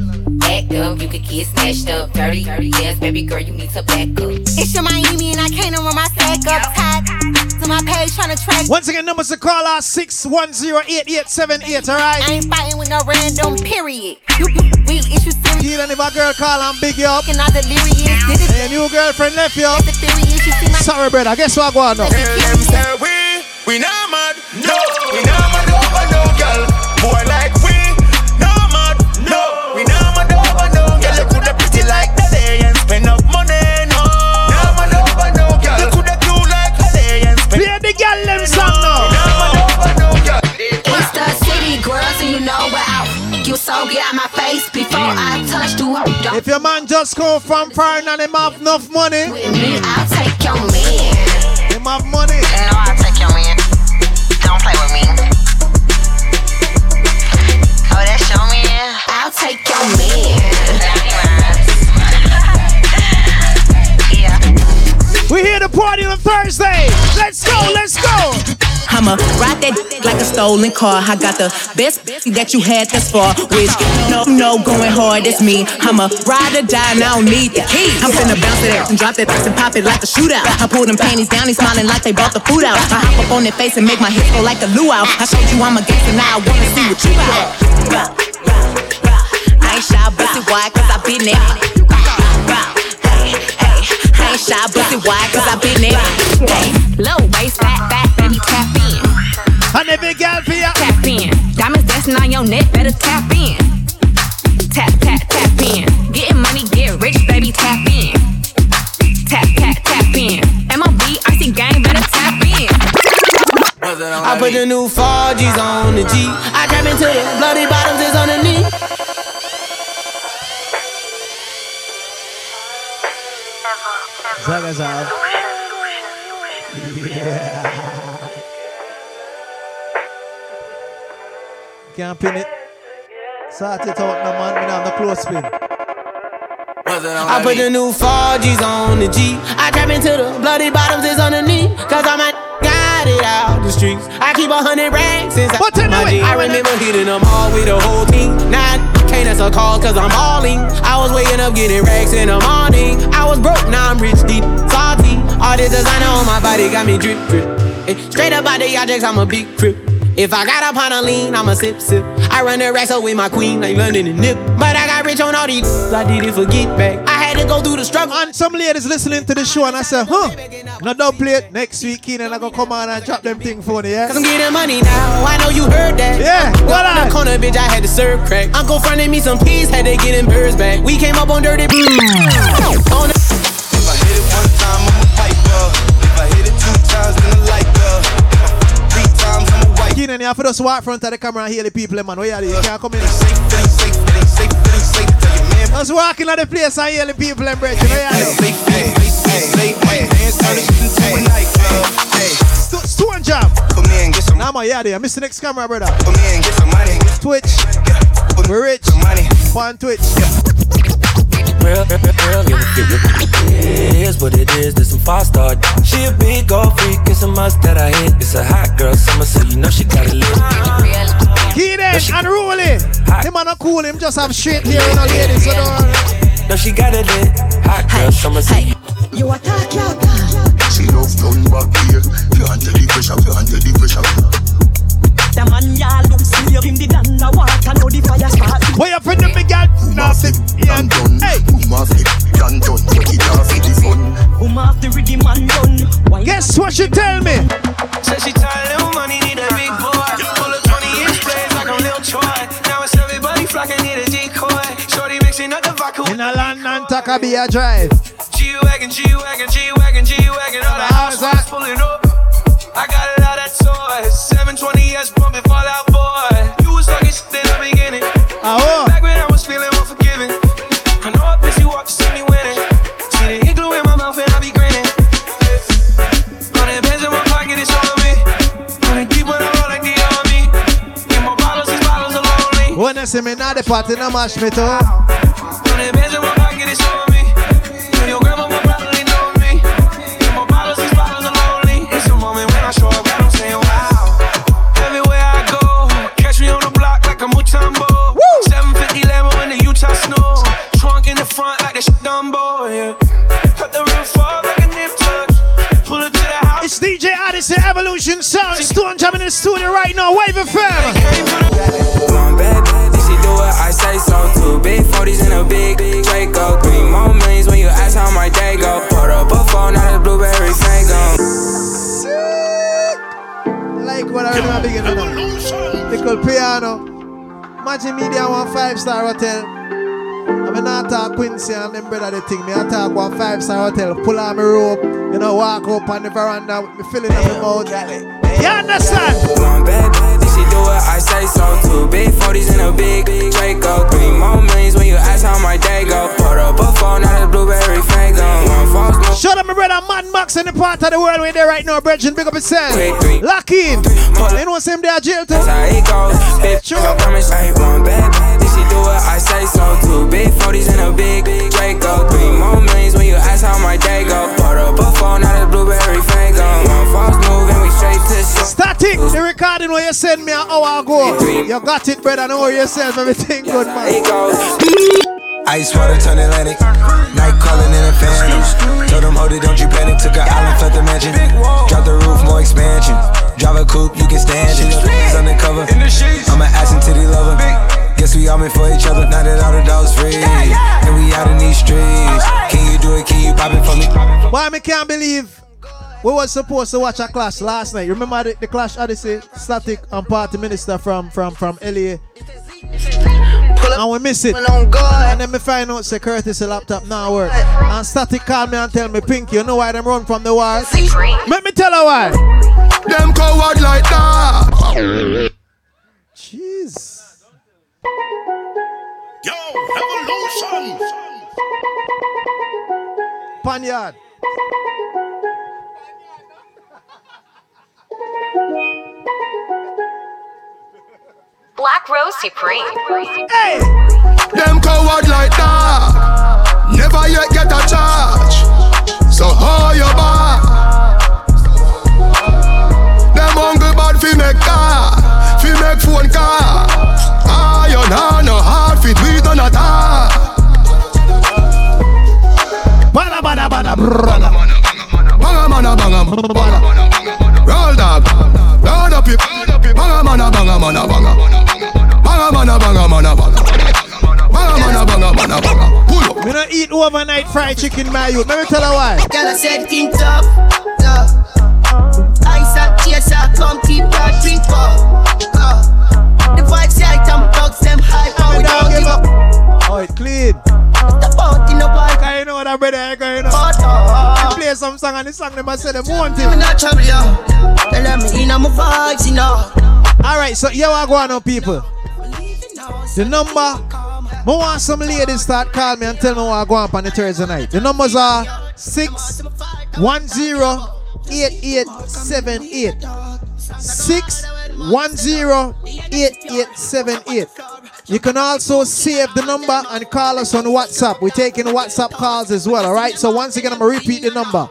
Act up, you could get smashed up. Dirty, dirty, yes, baby girl, you need to back up. It's your Miami and I can't run my stack up. Tied to my page trying to track. Once again, numbers to call out 610-8878, alright? I ain't fighting with no random period. You, you real issues serious. Keelan, if a girl call and big you up. And all delirious. Did it. And your new girlfriend left you. The theory is you see Sorry, brother. I guess what go on now? Them say we, we not If your man just come from foreign and him have enough money, with me, I'll take your man. him have money. No, I'll take your man. Don't play with me. Oh, that's your man? I'll take your man. We here to party on Thursday. Let's go, let's go. I'ma ride that dick like a stolen car. I got the best that you had thus far, which no, no, going hard, it's me. I'ma ride or die, and I don't need the key. I'm finna bounce it out and drop that and pop it like a shootout. I pull them panties down, they smiling like they brought the food out. I hop up on their face and make my hips go like a luau. I showed you I'm a gangster, now I wanna see what you got. I ain't shy, pussy, why? Cause I been there. Hey, hey, I ain't shy, pussy, why? Cause I been there. Hey, low waist, fat, fat. And every girl for ya. Tap in. Diamonds dancing on your neck, better tap in. Tap, tap, tap in. Getting money, get rich, baby, tap in. Tap, tap, tap in. MLB, icy gang, better tap in. I put the new 4Gs on the G. I trap into the bloody bottoms is on the knee. Zaga Zav. Yeah. Can't pin it. Sort it out now, man. Me now have the close spin. I put the new 4Gs on the G. I trap into the bloody bottoms is on the knee. Cause I'm a got it out the streets. I keep a hundred racks since What tell me my wait, G. I remember hitting them all with the whole team. Now I can't answer calls cause I'm balling. I was waking up getting racks in the morning. I was broke, now I'm rich, deep, salty. All this designer on my body got me drip, drip. Eh, Straight up out the objects, I'm a big crip. If I got up on a lean, I'ma sip, sip. I run the racks up with my queen, like London and Nip. But I got rich on all these, I did it for get back. I had to go through the struggle. And some ladies listening to the show and I said, huh, no don't play it next week, Keenan. I gonna come on and drop them thing for you, yeah? Cause I'm getting money now. I know you heard that. Yeah, what in I? the corner, bitch. I had to serve crack. Uncle fronted me some peas, had to get them birds back. We came up on dirty. Mm. on the- Keenan, you have to just walk front of the camera and hear the people, man. Where are? You can't come in. Man, Just walking at the place and hear the people, and brethren. Where are? safe, it ain't safe, it ain't safe. Dance, turn it into a nightclub. Hey, Sto- Stone some, Nah, man, yeah, there. Miss the next camera, brother. Twitch. We're rich. Some money. On Twitch. Real, real, real, real, It is what it is, this some five star. She a big old freak, it's a must that I hit. It's a hot girl summer, so you know she got it lit. Keenan, unruly. Him man not cool, him just have straight hair, you know, ladies. So don't worry. No, she got it lit. Hot girl summer, so you You attack, you She love none back here. You under the pressure, you under the pressure. The man ya look slave him the underwater, now the fire start. Where you from the big girl? Now, sit. Done done. Hey. Boom off it. Done done. Take it off for the fun. Whom after rhythm and done. Why Guess what she tell me? Said she tired of money, need a big boy. Pull a 20 inch blades like I'm Lil Troy. Now it's everybody flocking, need a decoy. Shorty mixing up the vodka In a land and Takabia Drive. G-Wagon, G-Wagon, G-Wagon, G-Wagon. All the How's that? housewives pulling up. I got a lot of toys. 720S bumping Fallout Boy. You was talking shit in the beginning. Oh. Back when I was feeling unforgiving. I know you to see me winning. See the igloo in my mouth and I be grinning. Hundred in my pocket, it's on me. Hundred deep when I roll like the army. Get more bottles, these bottles are lonely. When I see me now the party, no mash me too. Hundred pens in my pocket, it's on me. Sound. Stone in the studio right now. Wave it fam. One bad bitch, she do what I say so. Two big 40s and a big Draco. Three more millions when you ask how my day go. Put up a phone, now the blueberry fango. Like what I remember beginning now. Little piano. Imagine me there one five star hotel. I mean not talk Quincy and them brother the thing. Me I talk one five star hotel. Pull on my rope. You know, walk up on the veranda with me filling up the mouth. You understand? One bad bitch, she do what I say so. Two big 40s and a big Draco. Three more millions when you ask how my day go. Put up a phone, now the blueberry fango. One false move. Shout out my brother Mad Max in the part of the world where they right now, Bridget. Big up yourself. Lock in. You know what's him there, jail too? That's how it goes. Bitch, I promise I ain't one bad bitch. She do what I say so. Two big 40s and a big Draco. Three more millions when you ask how my day go. Put up a phone, now the blueberry the know you send me an hour ago. You got it, brother. Know yourself. Everything good, man. Ice water turn Atlantic. Night calling in a phantom. Told them, hold it, don't you panic. Took a island, left the mansion. Drop the roof, more expansion. Drive a coupe, you can stand it. It's undercover. I'm an ass and titty lover. Guess we all meant for each other. Now that all the dogs free. And we out in these streets. Can you do it? Can you pop it for me? Why me can't believe we was supposed to watch a clash last night. Remember the, the clash Odyssey, Static and Party Minister from from from LA. And we miss it. And then me find out say Curtis a laptop now work. And Static call me and tell me Pinky, you know why them run from the war? Let me tell her why. Them coward like that. Jeez. Yo, evolution. Panyard. Black Rose Supreme. Hey! Them coward like that. Never yet get a charge. So hold your back. Them hungry bad fi make car, fi make phone car. Ah, you know no hard fit we done at all. Bada bada bada brrrr. Banga mana banga mana. Roll dog. Load up your. Banga mana banga mana banga. Banga mana banga mana banga. Banga mana banga mana banga. Pull up. Me not eat overnight fried chicken, my youth. Let me tell her why. Girl, I said king tough, tough. Ice and chaser, come keep that drink up. The vibes right, I'm dogs, them hype, and we don't give up. Oh, it clean. The party no bike. I know that brother I going on. But, uh, Play some song and the song them I say them want I'm not trouble, yo. They let me in on my vibes, you know. Alright, so here I go on people. The number, I want some ladies start call me and tell me what I go on on the Thursday night. The numbers are 610-8878. 610-8878. You can also save the number and call us on WhatsApp. We're taking WhatsApp calls as well, alright? So once again, I'm gonna repeat the number.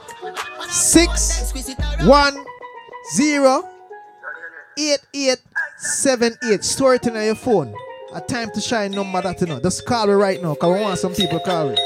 610 8878. Store it in your phone. A time to shine number that you know. Just call me right now, because we want some people call me.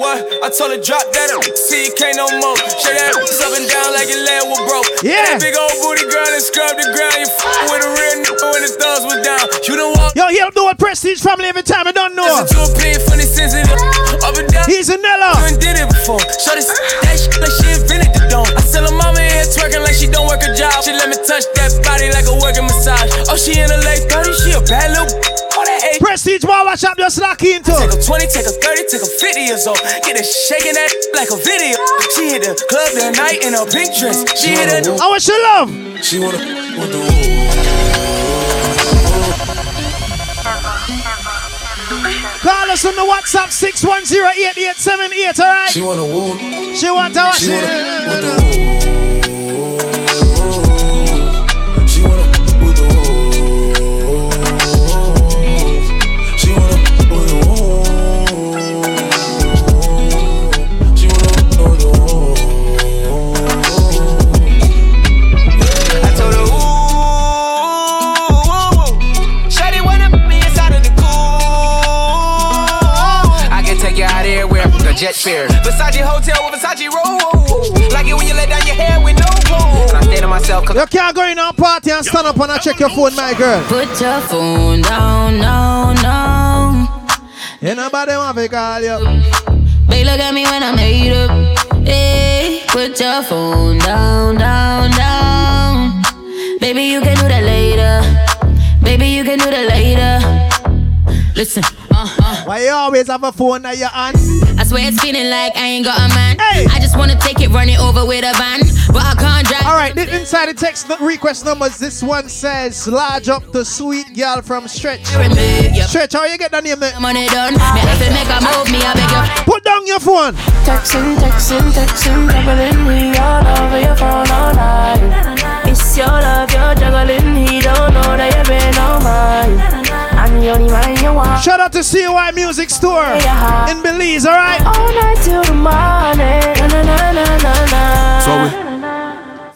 What? I told her drop that up. See you can't no more. Shake that ass up and down like your leg was broke. Yeah. That big old booty girl and scrub the ground. You f- with a real nigga when the thugs was down. You don't walk. Yo, he'll do a prestige family every time I don't know. Listen to a plea funny sensitive. Up and down. He's a Nella. You ain't did it before. Show this that shit like she invented the dome. I tell her mama here twerking like she don't work a job. She let me touch that body like a working massage. Oh, she in her late 30s. She a bad little. On that eight. Prestige Wawa Shop just lock into. Take a 20, take a 30, take a 50 years old. Get her shaking that like a video. She hit the club that night in a pink dress. She hit it. How much you love? She wanna want the Call us on the WhatsApp 610-8878, alright? She wanna woo. She want to watch She wanna it. Jet fare. Versace hotel with Versace roll. Like it when you let down your hair with no clothes. And I say to myself, You can't go in a party and stand up and I check your phone, my girl. Put your phone down, no, no. Ain't nobody want to call you. Babe, look at me when I'm made up. Hey, put your phone down, down, down. Baby, you can do that later. Baby, you can do that later. Listen. Why you always have a phone at your hand? I swear it's feeling like I ain't got a man. I just wanna take it, run it over with a van, but I can't drive. All right, this inside the text nu- request numbers. This one says, "Large up the sweet girl from Stretch." Stretch, how you get that name? mate? Money done. Me have to make a move, me I beg you. Put down your phone. Texting, texting, texting, juggling me all over your phone all night. It's your love, you're juggling. He don't know that you've been on mine. Shout out to CY Music Store in Belize. All right. All night till the morning. So we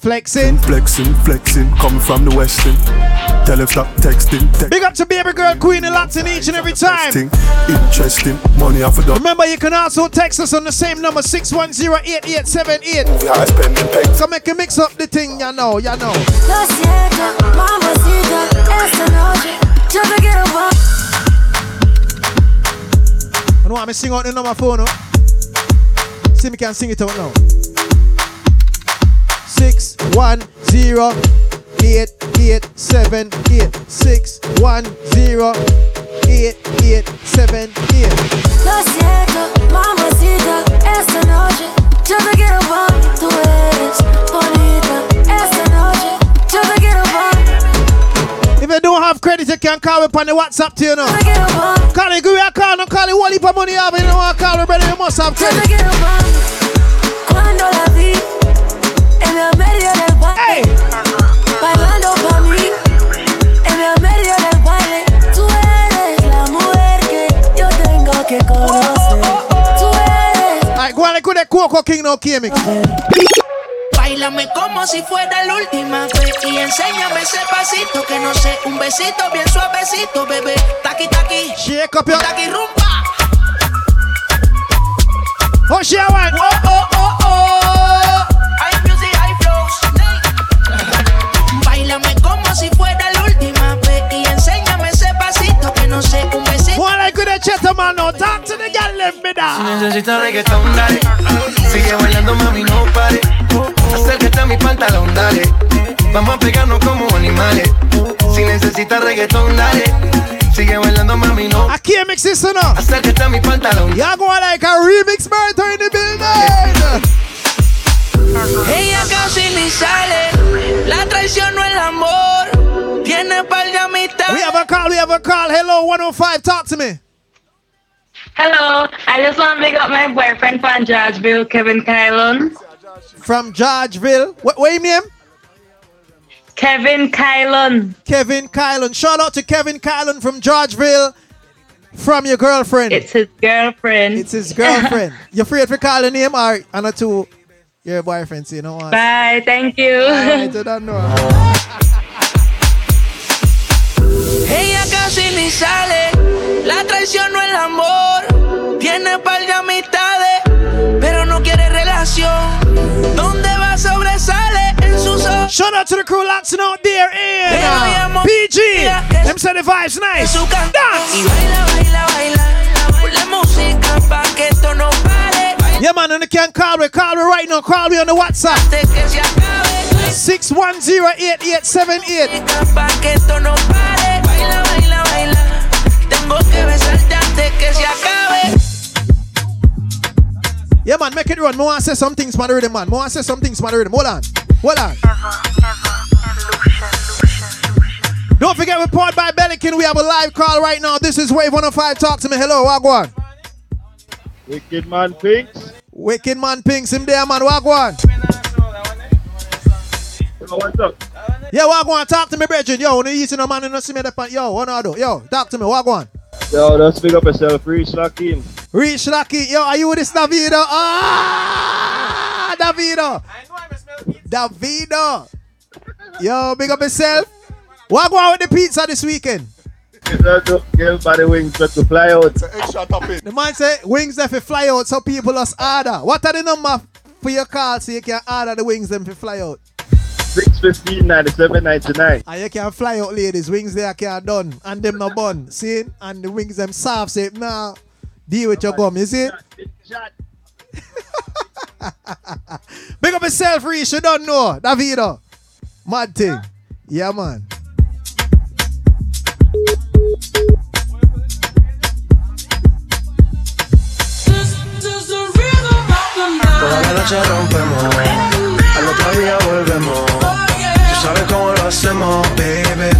Flexing. Flexing, flexing, coming from the western. Tell her stop texting, text Big up to baby girl Queen and lots in each and every time. texting. Interesting, money off of the Remember, you can also text us on the same number 610-8878. Yeah, I spend the pay. Come make a mix up the thing, you know, you know. Lo siento, mamacita, esta noche yo te quiero pa- I know I'm sing out the number phone, no? See me can sing it out now. Six one zero eight eight seven eight six one zero eight eight seven eight. Lo siento, mamacita, esta noche yo te quiero pa' Tú eres bonita, esta noche yo te quiero pa' If you don't have credit, you can call me on the WhatsApp to you now. Call it, give me a call, no call it, what heap of money you have, you know what call me, brother, you must have credit. Cuando la vi en el medio del baile Bailando pa' mí en el medio del baile Tú eres la mujer que yo tengo que conocer Tú eres Alright, go on, like with that Coco King now, K-Mix. Bailame como si fuera la última vez y enséñame ese pasito que no sé, un besito bien suavecito, bebé. Taqui taqui. Shake up your taqui rumba. Oh, she. Oh oh oh oh. Si fuera la última vez y enséñame ese pasito que no sé, un besito. With that gentleman now, talk to the girl, let me Si necesitas reggaetón, dale. Sigue bailando, mami, no pare. Acércate a mi pantalón, dale. Vamos a pegarnos como animales. Si necesitas reggaetón, dale. Sigue bailando, mami, no. I can't mix. Acércate a mi pantalón. Y'all go on like a remix marathon in the building. Ella casi ni sale, la traición no el amor. Tiene par de amistades. We have a call, we have a call. Hello, 105, talk to me. Hello, I just want to big up my boyfriend from Georgeville, Kevin Kylon. From Georgeville. What, what your name? Kevin Kylon. Kevin Kylan. Shout out to Kevin Kylan from Georgeville. From your girlfriend. It's his girlfriend. It's his girlfriend. you afraid for calling name or and to your boyfriend, so you know what? Bye, thank you. Alright, I don't know. Ella casi ni sale, la traición no el amor. Tiene par de amistades, pero no quiere relación. ¿Dónde va sobresale en sus ojos? Shout out to the crew locked out there in Pero uh, llamo- PG. Them say the vibes nice. su Dance. Y baila, baila, baila. Pon la música pa' que esto no pare. Yeah, man, and you can call me. Call me right now. Call me on the WhatsApp. Antes que se acabe. 610-8878. Pa' que esto no pare. Baila, baila, baila. Tengo que besarte antes que se. Yeah, man, make it run. More say some things for the rhythm, man. More say some things for the rhythm. Hold on. Hold on. Don't forget, we're powered by Belikin. We have a live call right now. This is Wave 105. Talk to me. Hello, Wagwan. Wicked man Pinks. Wicked man Pinks him there, man. Wagwan. Yo, what's up? Yeah, Wagwan. Talk to me, Bridget. Yo, when you eating a man, you see me the pan. Yo, what do? Yo, talk to me. Wagwan. Yo, just pick up yourself, reach lock in. Reach Lucky. Yo, are you with this Davido? Ah, Davido. Davido. Yo, big up yourself. On with the pizza this weekend? Give body wings but to fly out. Extra topping. The man say wings them fi fly out so people just order. What are the number for your call so you can order the wings them fi fly out? 615 97 99. And you can fly out ladies, wings there can done and them no bun. See? And the wings them soft say now deal with your gum, you see? Big up yourself, Reese, you don't know. Davido. Mad thing. Yeah, man. Toda la noche rompemos, al otro día volvemos. Tú sabes cómo lo hacemos, baby.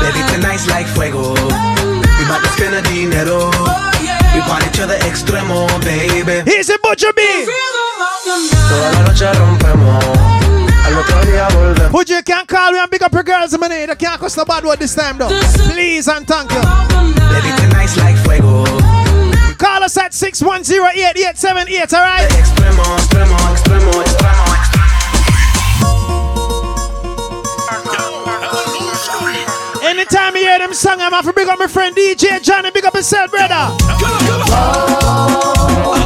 Baby, tonight's like fuego. We bout to spend the dinero. We party to the extremo, baby. A butcher bee. Toda la noche rompemos, Would you can call me and pick up your girls, man? I can't cuss the bad word this time, though. Please and thank you. Like fuego. Call us at 610 alright? Anytime you hear them song, I'm off to big up my friend DJ Johnny, big up himself, brother. Come on, come on. Oh.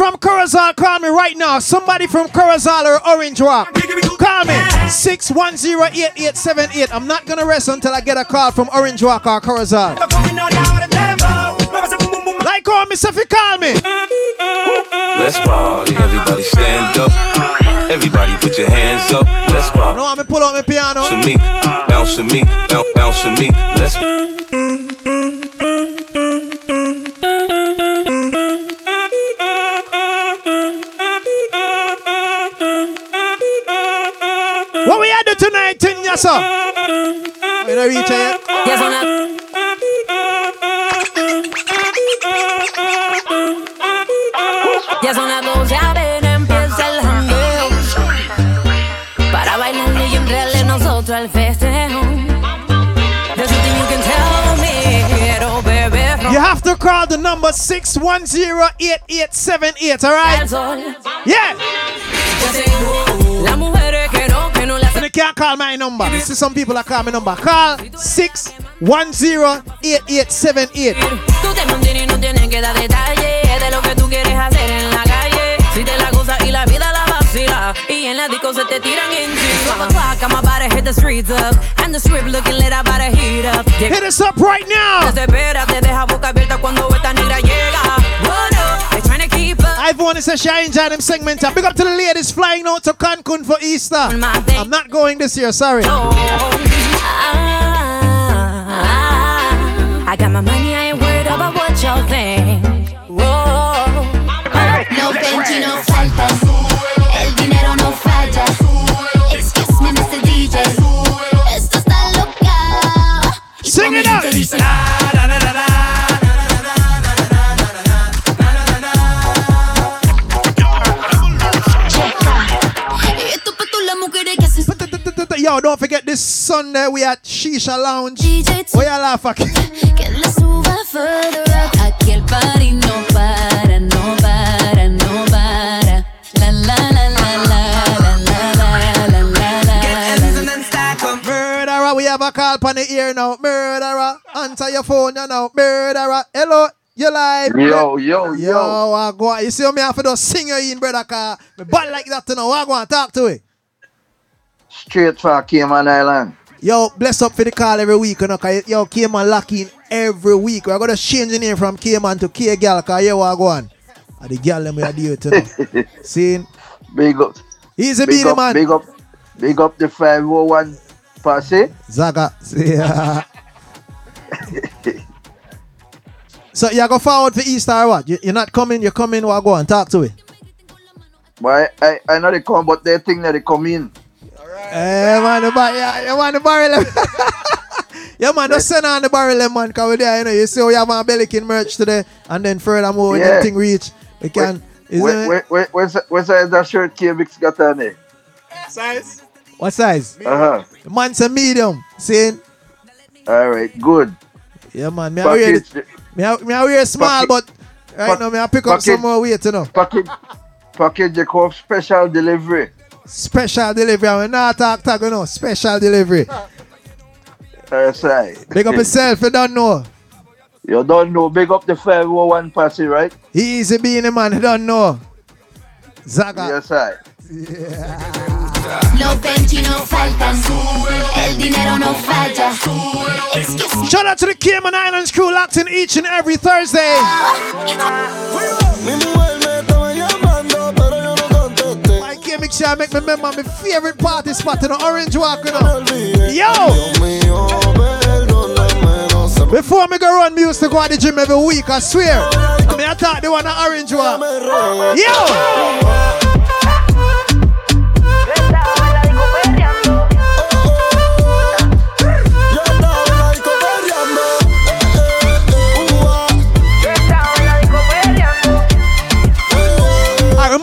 From Curacao, call me right now. Somebody from Curacao or Orange Walk. Call me 610-8878. I'm not gonna rest until I get a call from Orange Walk or Curacao. Like oh, call me, if you call me. Let's party, everybody stand up. Everybody put your hands up. Let's party. No, I'm gonna pull out my piano. to me, bounce to me, bounce, bounce to me. Let's. Yes, sir? You know reach yet? ¿eh? Yes, on that. Ya son las 12, a ver, empieza el jangueo. Para bailarle y entrarle nosotros al festejo. There's something you can tell me, quiero beber. You have to call the number 610-8878, alright? Yeah. Call my number. This is some people that call my number. Call 610-8878. Tú te mantienes y no tienes que dar detalles de lo que tú quieres hacer en la calle. Si te la gozas y la vida la vacila. Y en la disco se te tiran encima. Twelve I'm about to hit the streets up. And the strip looking lit, about to heat up. Hit us up right now. Desespera, te deja boca abierta cuando esta wanted to shine them segment. Big up to the ladies flying out to Cancun for Easter. I'm not going this year, sorry. Ah, ah, ah. I got my money, I ain't worried about what y'all think. Yo, don't forget this Sunday we at Shisha Lounge. Where you laugh at? que la suba further up. Aquí el party no para, no para, no para. La la la la la la la la la la la. Murderer, we have a call on the ear now. Murderer, answer your phone you now. Murderer, hello, you live? Yo, yo, yo. Yo, I go. You see me have to just sing you in, brother, car. Me bad like that, you know. I go and talk to it. Straight for Cayman Island. Yo, bless up for the call every week, you know, cause yo, Cayman lock in every week. We're gonna change the name from Cayman to K Gal, cause you are going. And ah, the girl them we are deal to know. See? Big up. He's a big up, man. Big up, big up the 501 posse. Zaga. Yeah. so you go forward for Easter or what? You, you're not coming, you're coming, what go and talk to it. I, I, I know they come, but they think that they come in. Eh, man, the bar, yeah, you want the barrel. yeah, man, just send on the barrel, man, because we're there, you know, you see we have our Belikin merch today, and then furthermore, when Yeah. the thing reach, we can, isn't Where, it? where, where, where's, where's that shirt KBX got on there? Size? What size? Uh-huh. The man's a medium, see? All right, good. Yeah, man, me I wear, me I, me I wear small, Package- but right pack- now, me I pick up some more weight, you know. package, package you call special delivery. Special delivery, we not talk, talk, you know, special delivery. That's right. Big up yourself, you don't know. You don't know. Big up the 501 posse, right? Easy being a man, you don't know. Zaga. Yes, I. Los Benji no faltan. El dinero no falla. Shout out to the Cayman Islands crew locked in each and every Thursday. Ah. My K-Mix make me remember my favorite party spot in the Orange Walk. You know. Yo! Before me go run music, go to the gym every week, I swear. I mean, I thought they want an Orange Walk. Yo!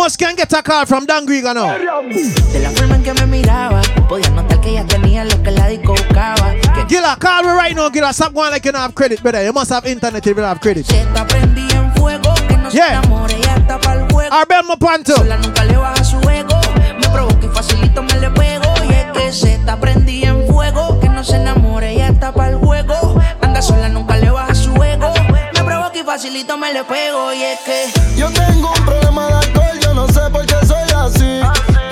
Must can get a call from Dan Griga now. De la forma en que me miraba, podía notar que ella tenía lo que la disco buscaba. Que Gila, call me right now, Gila. Stop going like you don't have credit, brother. You must have internet if you don't have credit. Yeah. Arbel Mapanto. Sola nunca le baja su ego, me provoca y facilito me le pego. Y es que se está prendida en fuego, que no se enamore, ella está para el juego. Anda sola, nunca le baja su ego, me provoca y facilito me le pego. Y es que Yo tengo un problema de no sé por qué soy así.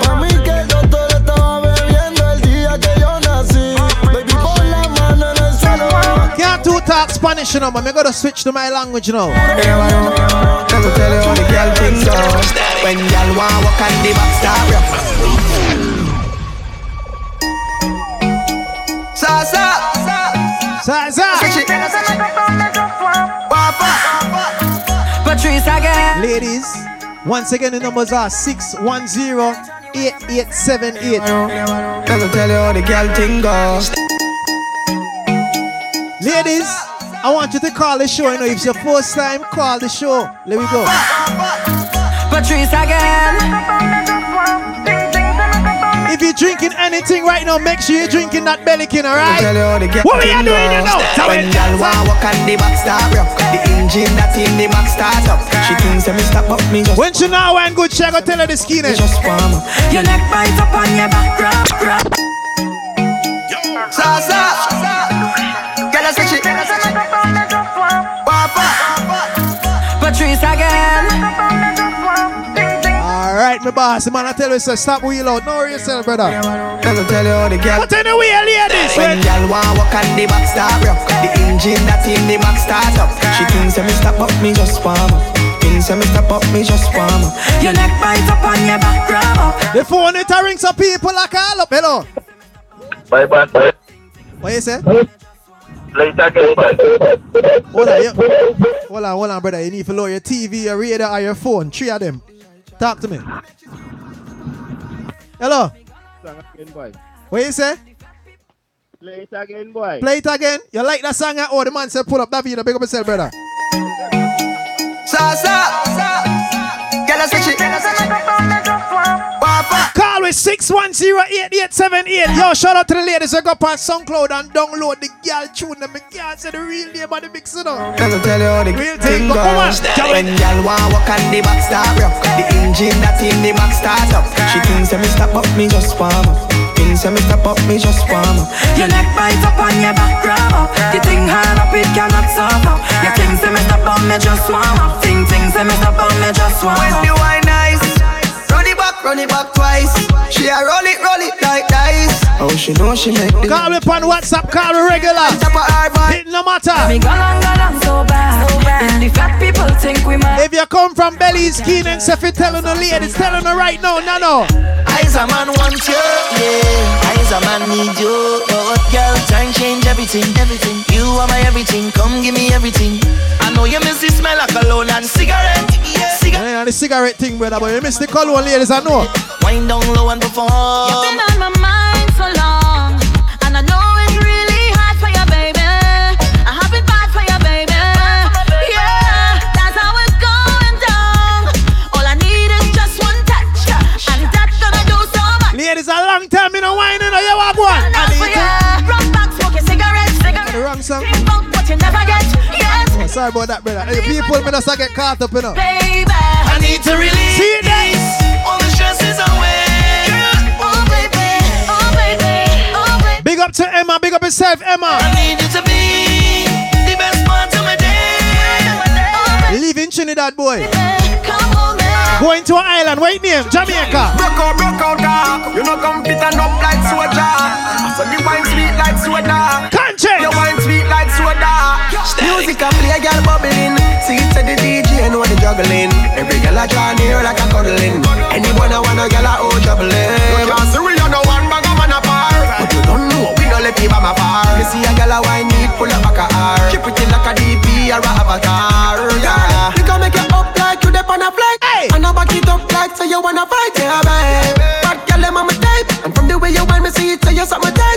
Pa' mí que el doctor estaba bebiendo el día que yo nací. Baby, pon la mano en el suelo. Can't too talk Spanish, you know, man. I gotta switch to my language now. Let me tell you how the girl thing go. When y'all want walk on the back stop, yeah. Salsa, Salsa. Patrice again. Ladies, once again, the numbers are 610 8878. Let me tell you how the girl thing go. Ladies, I want you to call the show. You know, if it's your first time, call the show. Let me go. Patrice again. If you're drinking anything right now, make sure you're drinking that Belikin, Let me alright? tell you how the girl What we are thing doing, you go. know? Tell When y'all want walk on the back stop, yeah. The engine that in the back start up. She thinks that me stop up, me just When she now wine good, she go tell her the skinny. just warm up. Your neck bite up on your back, rub, rub. Salsa, girl, I say she. Alright, my boss, man, I tell you, so stop wheel out. No worry yourself, brother. Let me tell you how the girl. What in the way, ladies? When y'all want walk on the back stop, yeah. The engine that in the back start up. She thinks that me stop up, me just warm up. Thinks that me stop up, me just warm up. Your neck bite up on your back, rub up. The phone it a ring some people like call up. Hello. Bye bye. bye. What you say? Later again. Bye. Hold on, you, hold on, hold on, brother. You need to lower your TV, your radio, or your phone. Three of them. Talk to me. Hello. What you say? Play it again, boy. Play it again. You like that song? Oh, the man said pull up that video. Big up yourself, brother. Call with 610-8878. Yo, shout out to the ladies who go up on SoundCloud and download the girl tune. Them can't say the real name of the mix, you know. Let me tell you how the Real thing thing, but come on. go. When y'all want walk on the back stop, yeah. The engine that in the back start up. She thinks that me stop up, me just warm up. Thinks that me stop up, me just warm up. Your neck bite up on your back, rub up. The thing hard up, it cannot stop up. Your king say me stop on me just warm up. Ting ting say me stop on me just warm When up. the wine nice, run it back, run it back twice. She a roll it, roll it like dice. Oh, she know she make the Call me on WhatsApp, call me regular. top of her body. It no matter. Me go long, go long so bad. And the fat people think we mad. If you come from Belly's Keen and Seffi telling the ladies, telling her right now, no, no. Eyes a man want you, yeah. Eyes a man need you. But girl, time change everything, everything. You are my everything. Come give me everything. I know you miss the smell of cologne and cigarette. Yeah. Cigarette. Yeah, the cigarette thing, brother, but you miss the cologne, ladies, I know. Wind down low and perform. You've been on my mind sorry about that, brother. Hey, people, me just get caught up, you know. baby. I need to release See you there. all the stresses away. Oh baby, oh baby, oh baby. Big up to Emma, big up yourself, Emma. I need you to be the best part of my day. Oh, Leaving Trinidad, boy. Come on. Going to an island, wait name, Jamaica. Broke out, broke out, car. You know, come fit and up like soda. So the wine sweet like soda. Country. Your wine sweet like soda. Music a play, girl bubbling. See it to the DJ, know the juggling. Every girl a draw near like a cuddling. Anyone I want a girl a oh juggling. You can't see we on no one bag of man apart. But you don't know we don't let people afar. You see a girl a wine need pull up back a R. Keep it in like a DP or a avatar. Yeah. You can make it up like you dip on a flight. Hey. And I back it up like say you wanna fight, yeah, babe. But girl, them on my type. And from the way you want me see it, say you're something tight,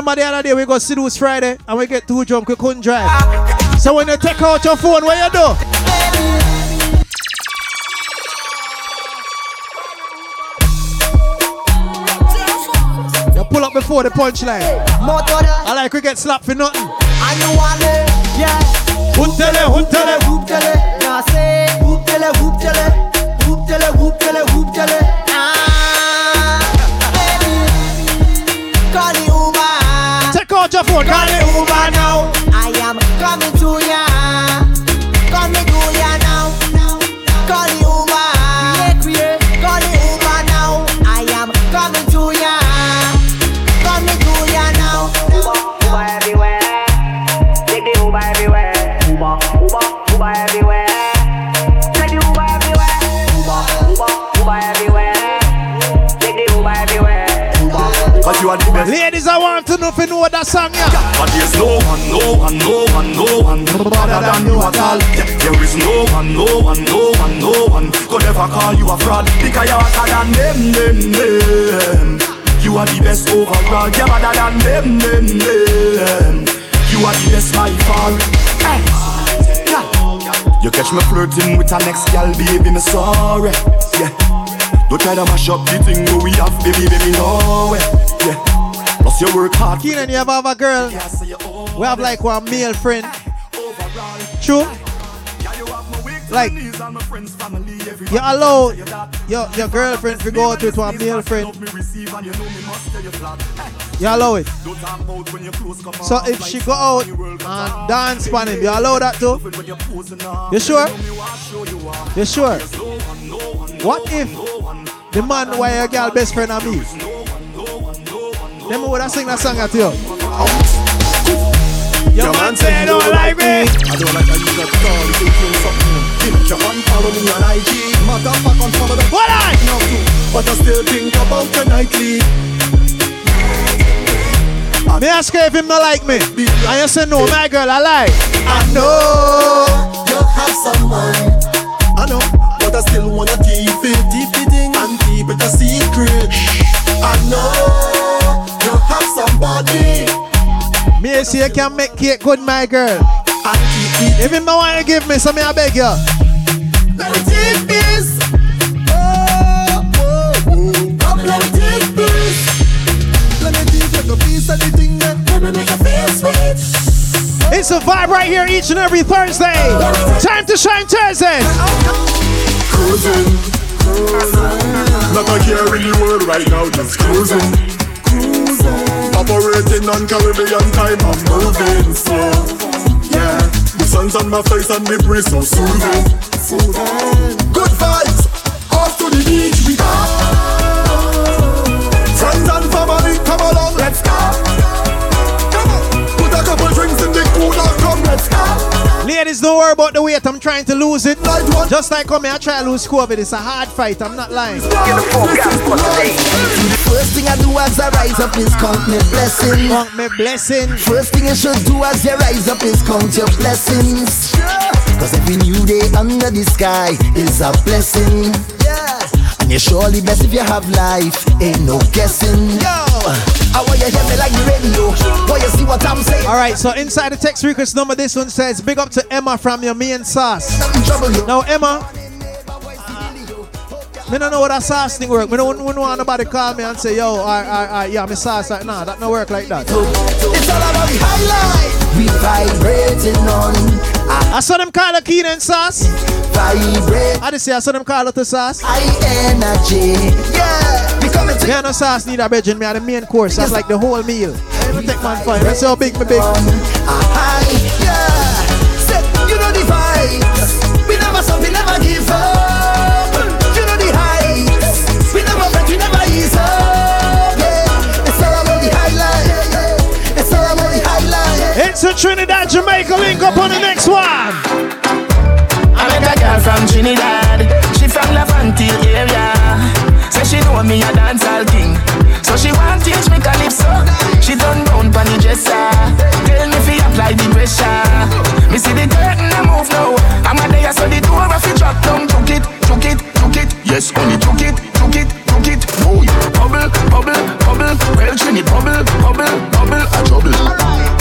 remember the other day we go Seduce Friday and we get too drunk, we couldn't drive. So when you take out your phone, what you do? You pull up before the punchline. I like we get slapped for nothing. I know one yeah. Whoop tele, whoop tele, whoop tele. Now say whoop tele, whoop tele, Take out your phone, I to know if you know that song, yeah. But there's no one, no one, no one, no one better than you at all. Yeah, there is no one, no one, no one, no one could ever call you a fraud because you're hotter than them, them, them. You are the best overall. You're better than them, them, them. You are the best by far. Hey. Yeah. You catch me flirting with our next gal, baby, me sorry. Yeah. Don't try to mash up the thing we have, baby, baby, no way. You work hard. Keenan, you ever have a girl? We have like one male friend. True? Like, you allow your, your girlfriend to go out with one male friend. You allow it. So if she go out and dance for him, you allow that too? You sure? You sure? What if the man why your girl best friend and me? Them would I sing that song at you. Your man say you don't like me. I don't like how you got call if you feel something. Your man, follow me on IG. Fact, unfollow the What I? But I still think about the nightly. Me ask her if him not like me. And you say no, my girl, I like. I know. You have someone. I know, but I still wanna keep it, keep it in and keep it a secret. I know somebody. Me say you can make cake good, my girl. If him not want to give me, so me I beg you. Let me take this. Oh, oh, oh. Come, let me take this. Let me take like a piece of the thing that let me make a feel sweet. It's a vibe right here each and every Thursday. Time to shine Thursdays. Cruising, cruising. Not a care in the world right now, just cruising. Operating on Caribbean time, I'm moving slow. Yeah, the sun's on my face and me breeze so. Soothing. Good vibes, off to the beach we go. Ladies, don't worry about the weight. I'm trying to lose it. Just like come here, I try to lose COVID. It's a hard fight. I'm not lying. First thing I do as I rise up is count me blessing. Count me blessing. First thing you should do as you rise up is count your blessings. Cause every new day under the sky is a blessing. And you're surely best if you have life, ain't no guessing. Yo, I want you hear me like the radio. Want you see what I'm saying? All right, so inside the text request number, this one says, "Big up to Emma from your me and sauce." Now, Emma, me don't know what that sauce thing work. Me don't, we don't want nobody call me and say, "Yo, I, I, I, yeah, me sauce." Like, nah, that don't work like that. It's all about the highlight. We vibrating on. I saw them call a Keenan sauce. Vibrate. I just say I saw them call it the sauce. High energy. Yeah. We coming to Me and no sauce need a bedroom. Me and the main course. That's like the whole meal. Every take man fine. Let's see how big me big. high. Yeah. Say, you know the vibes. We never stop, we never give up. You know the heights. We never break, we never ease up. Yeah. It's all about the highlight. It's all about the highlight. It's a Trinidad Jamaica link up on the next one. I met a girl from Trinidad. She from Laventille area. She know me a dancehall king. So she want teach me calypso. She done down pon the dresser. Tell me fi apply the pressure. Me see the curtain a move now. I'm a there so the door a fi drop down. Took it, took it, took it. Yes, only took it, took it, took it. Oh, Boy, bubble, bubble, bubble. Well, Trini, bubble, bubble, bubble. A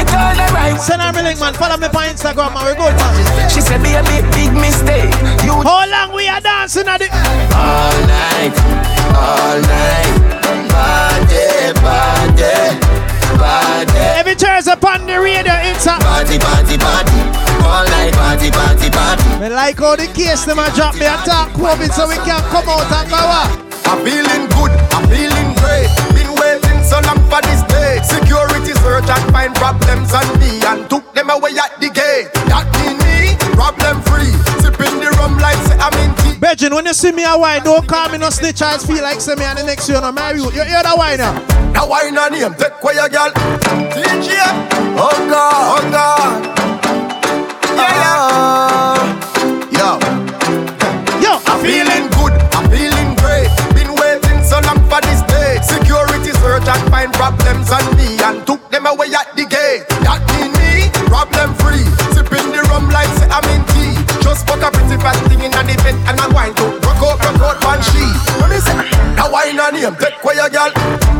Instagram, man. Follow me on Instagram we good, man. She said, be a big, big mistake. You How long we are dancing at it? all night, all night. Party, party, party. Every turns upon the radio, it's a Party, party, party. All night, party, party, party. Me like how the case them a drop me a talk COVID so we can come out and go out. I'm feeling good, I'm feeling great. Been waiting so long for this day. Security search and find problems on me and took them away at the gate. That mean me, problem free. Sipping the rum like say I'm in tea. Virgin, when you see me a wine, don't call me no snitch. I just feel like say me and the next year no marry you. You hear that wine now? That wine on him, take away your girl. DJ, oh God, oh God. Yeah, yeah. Ah. Yo. Yo, I'm feeling good, I'm feeling great. Been waiting so long for this day. Security search and find problems on me and took him, take away your girl.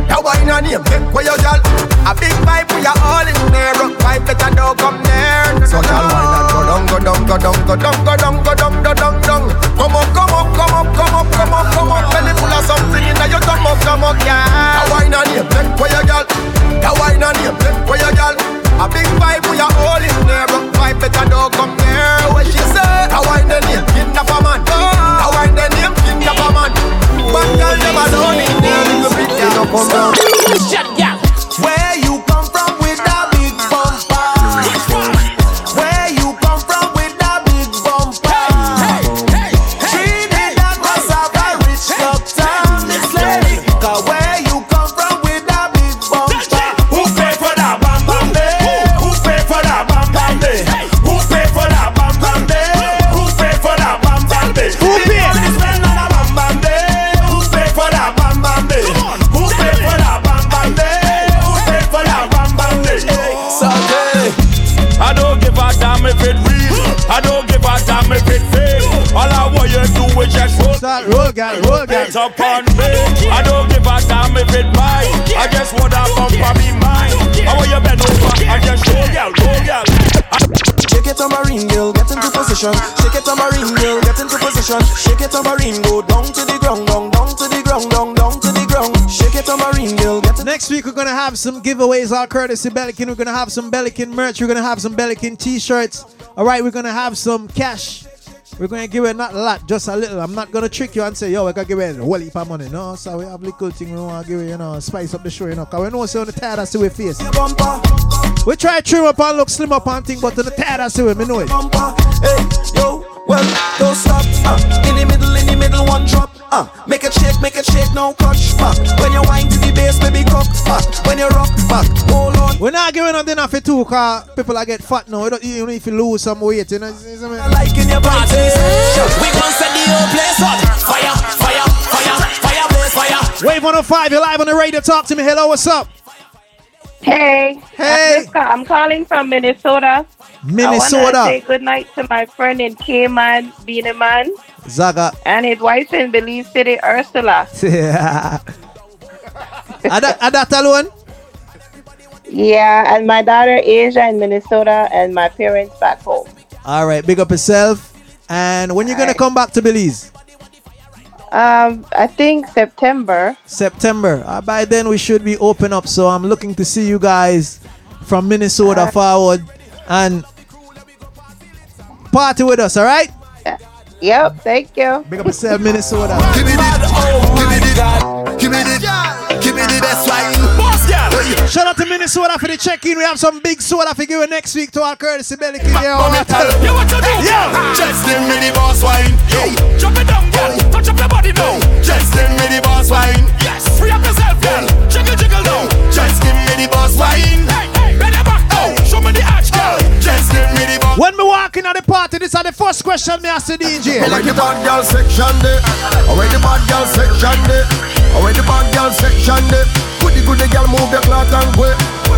That wine on him, take away your girl. A big vibe we are all in there. Rock vibe better don't come there. So girl wine and go down, go down, go down, go down, go down, Start roll, guy, roll, guy. Hands up on me. I don't give a damn if it mine. I just want that bumper be mine. I want you bend over and just roll, girl, roll, girl. Shake it tambourine girl, get into position. Shake it tambourine girl, get into position. Shake it tambourine, go down to the ground, down, down to the ground, down, down to the ground. Shake it tambourine girl, get into Next week we're gonna have some giveaways all courtesy Belikin. We're gonna have some Belikin merch. We're gonna have some Belikin t-shirts. All right, we're gonna have some cash. We're gonna give it not a lot, just a little. I'm not gonna trick you and say, yo, we're gonna give it a whole heap of money. No, so we have little thing we wanna give it, you know, spice up the show, you know. Cause we know so on the tired I see we face. We try to trim up and look slim up and thing, but on the tired I see we, me know it. Hey, yo, well, don't stop. Uh, in the middle, in the middle, one drop. Uh, make it shake, make it shake, no clutch. Uh, when you wind to the bass, baby cock. Uh, when you rock back, hold on. We're not giving on dinner for two cause people are get fat now. You don't even if you lose some weight, you know. you see what I mean? Like in your party. We gon' set the whole place on fire, fire, fire, fire, blaze, fire. Wave 105, you're live on the radio. Talk to me. Hello, what's up? Hey. Hey. I'm, just I'm calling from Minnesota. Minnesota. I want to say good night to my friend in Cayman, Beanie Man, Zaga. and his wife in Belize City, Ursula. Yeah. Are that, that alone? Yeah, and my daughter Asia in Minnesota, and my parents back home. All right, big up yourself. And when you gonna come back to Belize? Um, I think September. September. Uh, by then we should be open up. So I'm looking to see you guys from Minnesota forward and party with us. All right? Uh, yep. Thank you. Big up yourself, Minnesota. Give me the, oh. Give me the, give me the best wine. Boss, yeah. Shout out to Minnesota for the check-in. We have some big soda for you next week to our courtesy Belikin. Yeah, Mommy, tell her, you do? Yeah. Just give me the boss wine. Yo, drop it down, girl. Touch up your body now. Just give me the boss wine. Yes, free up yourself, girl. Jiggle, jiggle now. Just give me the boss wine. Hey, hey, bend your back. Show me the arch, girl. Just give me the boss. When me walking at the party, this is the first question me ask the DJ. I like the bad girl section there. I like the bad girl section there. I like the bad girl section there. Goody goody girl move your clock and go.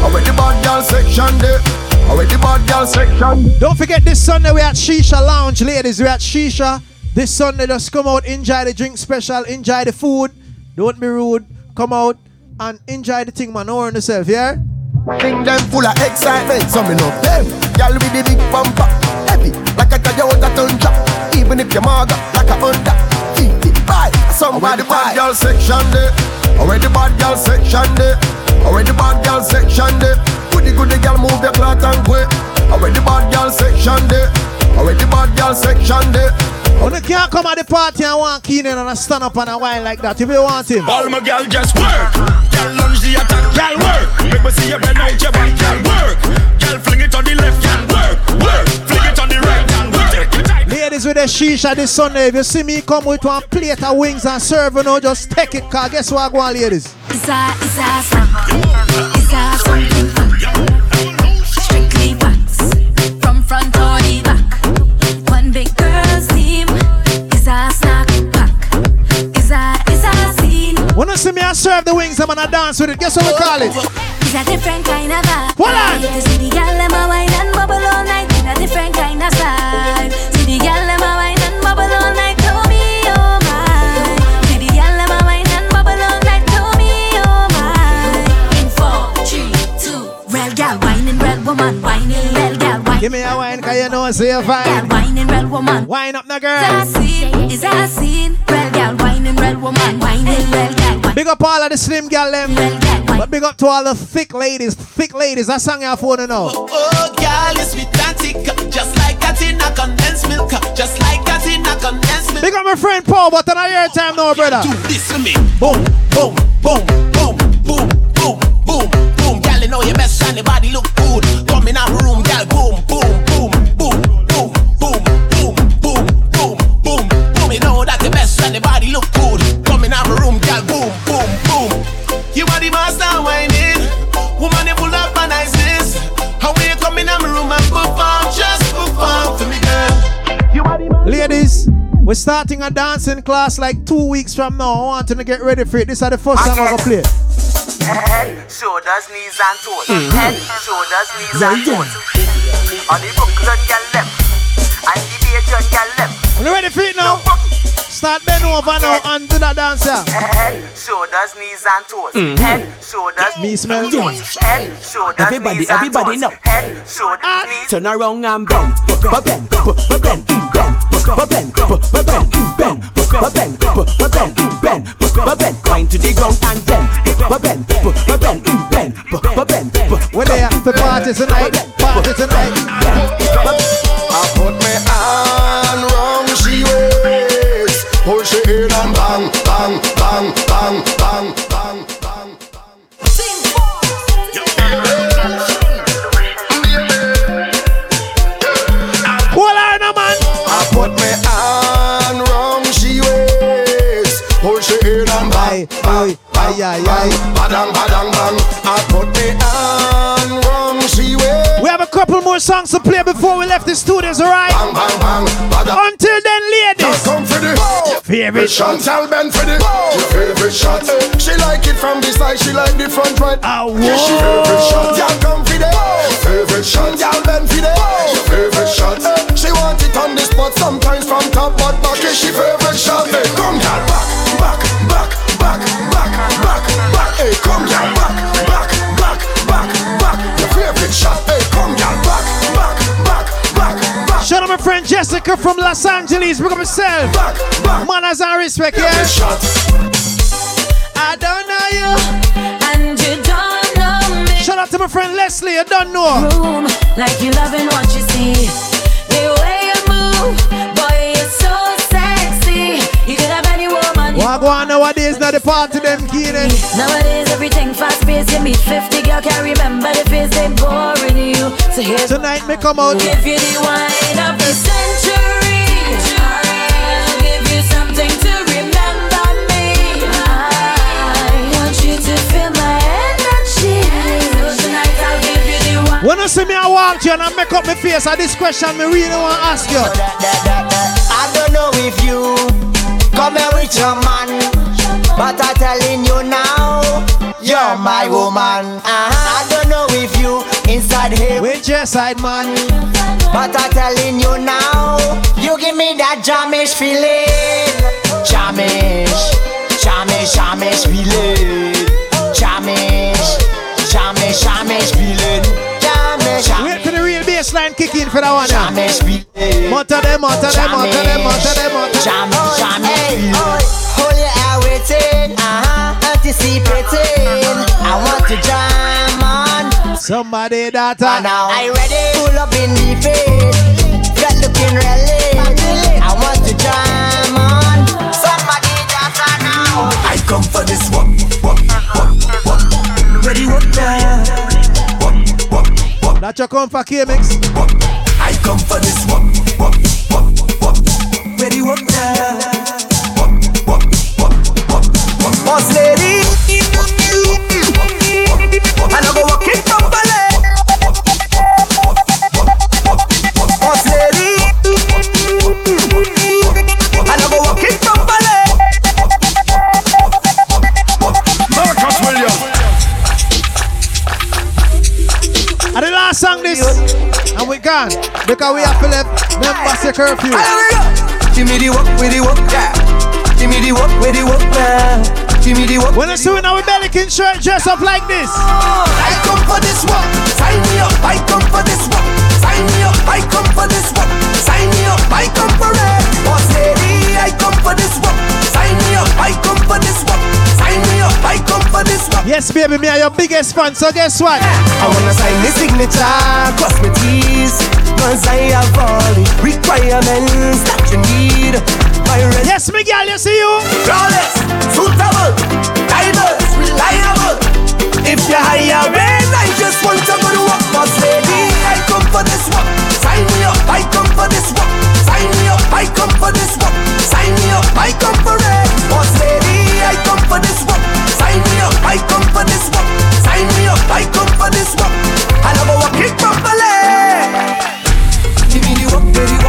I like the bad girl section there. I like the bad girl section. Don't forget this Sunday we at Shisha Lounge, ladies. We at Shisha. This Sunday, just come out, enjoy the drink special, enjoy the food. Don't be rude. Come out and enjoy the thing, man. Know yourself, yeah? Think them full of excitement, so me love them. Girl with the big bumper, heavy like a Toyota Tundra. Even if you're maga like a Honda, buy somebody the bad girl section there. Where the bad girl section there. Where the bad girl section there. Goody goody girl move your cloth and go. Where the bad girl section there. Where the bad girl section there. Oh, when you can't come at the party and want Keenan and I stand up and a wine like that, if you want him. All my gal just work. Gal lunge the attack. Gal work. Make me see you bend out your back. Gal work. Gal fling it on the left. Gal work. Work. Fling it on the right. Gal work. Ladies with the shisha this Sunday, if you see me come with one plate of wings and serve, you know, just take it, cause guess what I go on, ladies? It's a, it's a song. See me, I serve the wings, I'm gonna dance with it. Guess what we call it? It's a different kind of vibe. Hold on. You see the girl them a wine and bubble all night in a different kind of style. See the girl them a wine and bubble all night. To me, oh my. See the girl them a wine and bubble all night. To me, oh my. In four, three, two. Real girl whining, real woman whining. Give me a wine, cause you know, say you're fine. Whining, real woman. Wine up, the It's girl. a scene, it's a scene. Real girl whining, real woman whining, real girl whining. Big up all of the slim gal them. But big up to all the thick ladies. Thick ladies, that song y'all phone now. Oh, oh, girl, you sweet and thick, just like a tin of condensed milk, just like a tin of condensed milk. Big up my friend Paul, but on your time now, brother. Do this for me. Boom, boom, boom, boom, boom, starting a dancing class like two weeks from now. I want you to get ready for it. This is the first time I'm gonna play. Head, shoulders, knees and toes. Mhm. Head, shoulders, knees Very and good. toes. On the Brooklyn girl left, and the Bajan girl left. You ready for it now? Start bend over now and do that dance here. Head, shoulders, knees and toes. Mhm. Head, shoulders, Me smell toes. Head, shoulders, Everybody, knees and everybody toes. now. Head, shoulders, knees. Turn around and bend, but bend, but bend, bend, but bend, but bend, we're there to party tonight, party tonight. I put my hand round she waist, push it in and bang. Ay, ay, badang, badang, bang. I put my hand round she waist. We have a couple more songs to play before we left the studios, alright? Bang, bang, bang, badang. Until then, ladies. come for the favorite shot. Chantal Ben for the your favorite shot. She like it from the side, she like the front right. Ah, Yeah, she favorite shot. Y'all come for the favorite shot. Y'all Ben for the your favorite shot. She want it on the spot, sometimes from top, but back is she favorite shot. Hey, come y'all back, back, back, back, back. Hey, come y'all back, back, back, back, back. Your favorite shot. Hey, come y'all back, back, back, back, back. Shout out my friend Jessica from Los Angeles. Bring up yourself. Manners and respect, yeah? I don't know you. And you don't know me. Shout out to my friend Leslie. I don't know. Room, like you loving what you see. The way you move, What go on nowadays? Now the party them Keenan. Nowadays everything fast paced. You meet 50 girl can't remember the face they boring you. So here's Tonight me come out. If you the wine of the century, I'll give you something to remember me. I want you to feel my energy. So tonight I'll give you the wine. When you see me, I walk you and I make up my face. And this question me really want to ask you. Here side man, but I'm telling you now, you give me that jamish feeling, jamish, jamish, jamish feeling, jamish, jamish, jamish feeling, jamish. Wait for the real bass baseline kick in for that one. Yeah. Motor them, motor them, motor them, motor them, motor them. Hey, hold your air waiting, uh-huh, anticipating. I want to jam on. Somebody that uh, now I ready, pull up in the face. Got looking really. I want to jam on. Somebody that uh, now. I come for this one, one, one, one. Ready, what now? That you come for K-Mix. I come for this one, one, one, one. Ready, what now? Boss lady. And I go walk it gone because we have to left members curfew. Give me the walk with the walk, yeah. Give me the walk with the walk, yeah. Give me the walk. When doing our Belikin shirt dress up like this. I come for this one. Sign me up. I come for this one. Sign me up. I come for this one. Sign me up. I come for it. Come for this one. Yes, baby, me are your biggest fan. So guess what? I wanna sign the signature, cross my T's. Cause I have all the requirements that you need My res- Yes, me girl, you see you? Flawless, suitable, diverse, reliable. If you hire me, I just want to go to work Boss lady, I come for this work Sign me up, I come for this work Sign me up, I come for this work Sign me up, I come for it. Boss lady, I come for this work Sign me up, I come for this work Sign me up, I come for this work And I'm work it properly Give me the work, get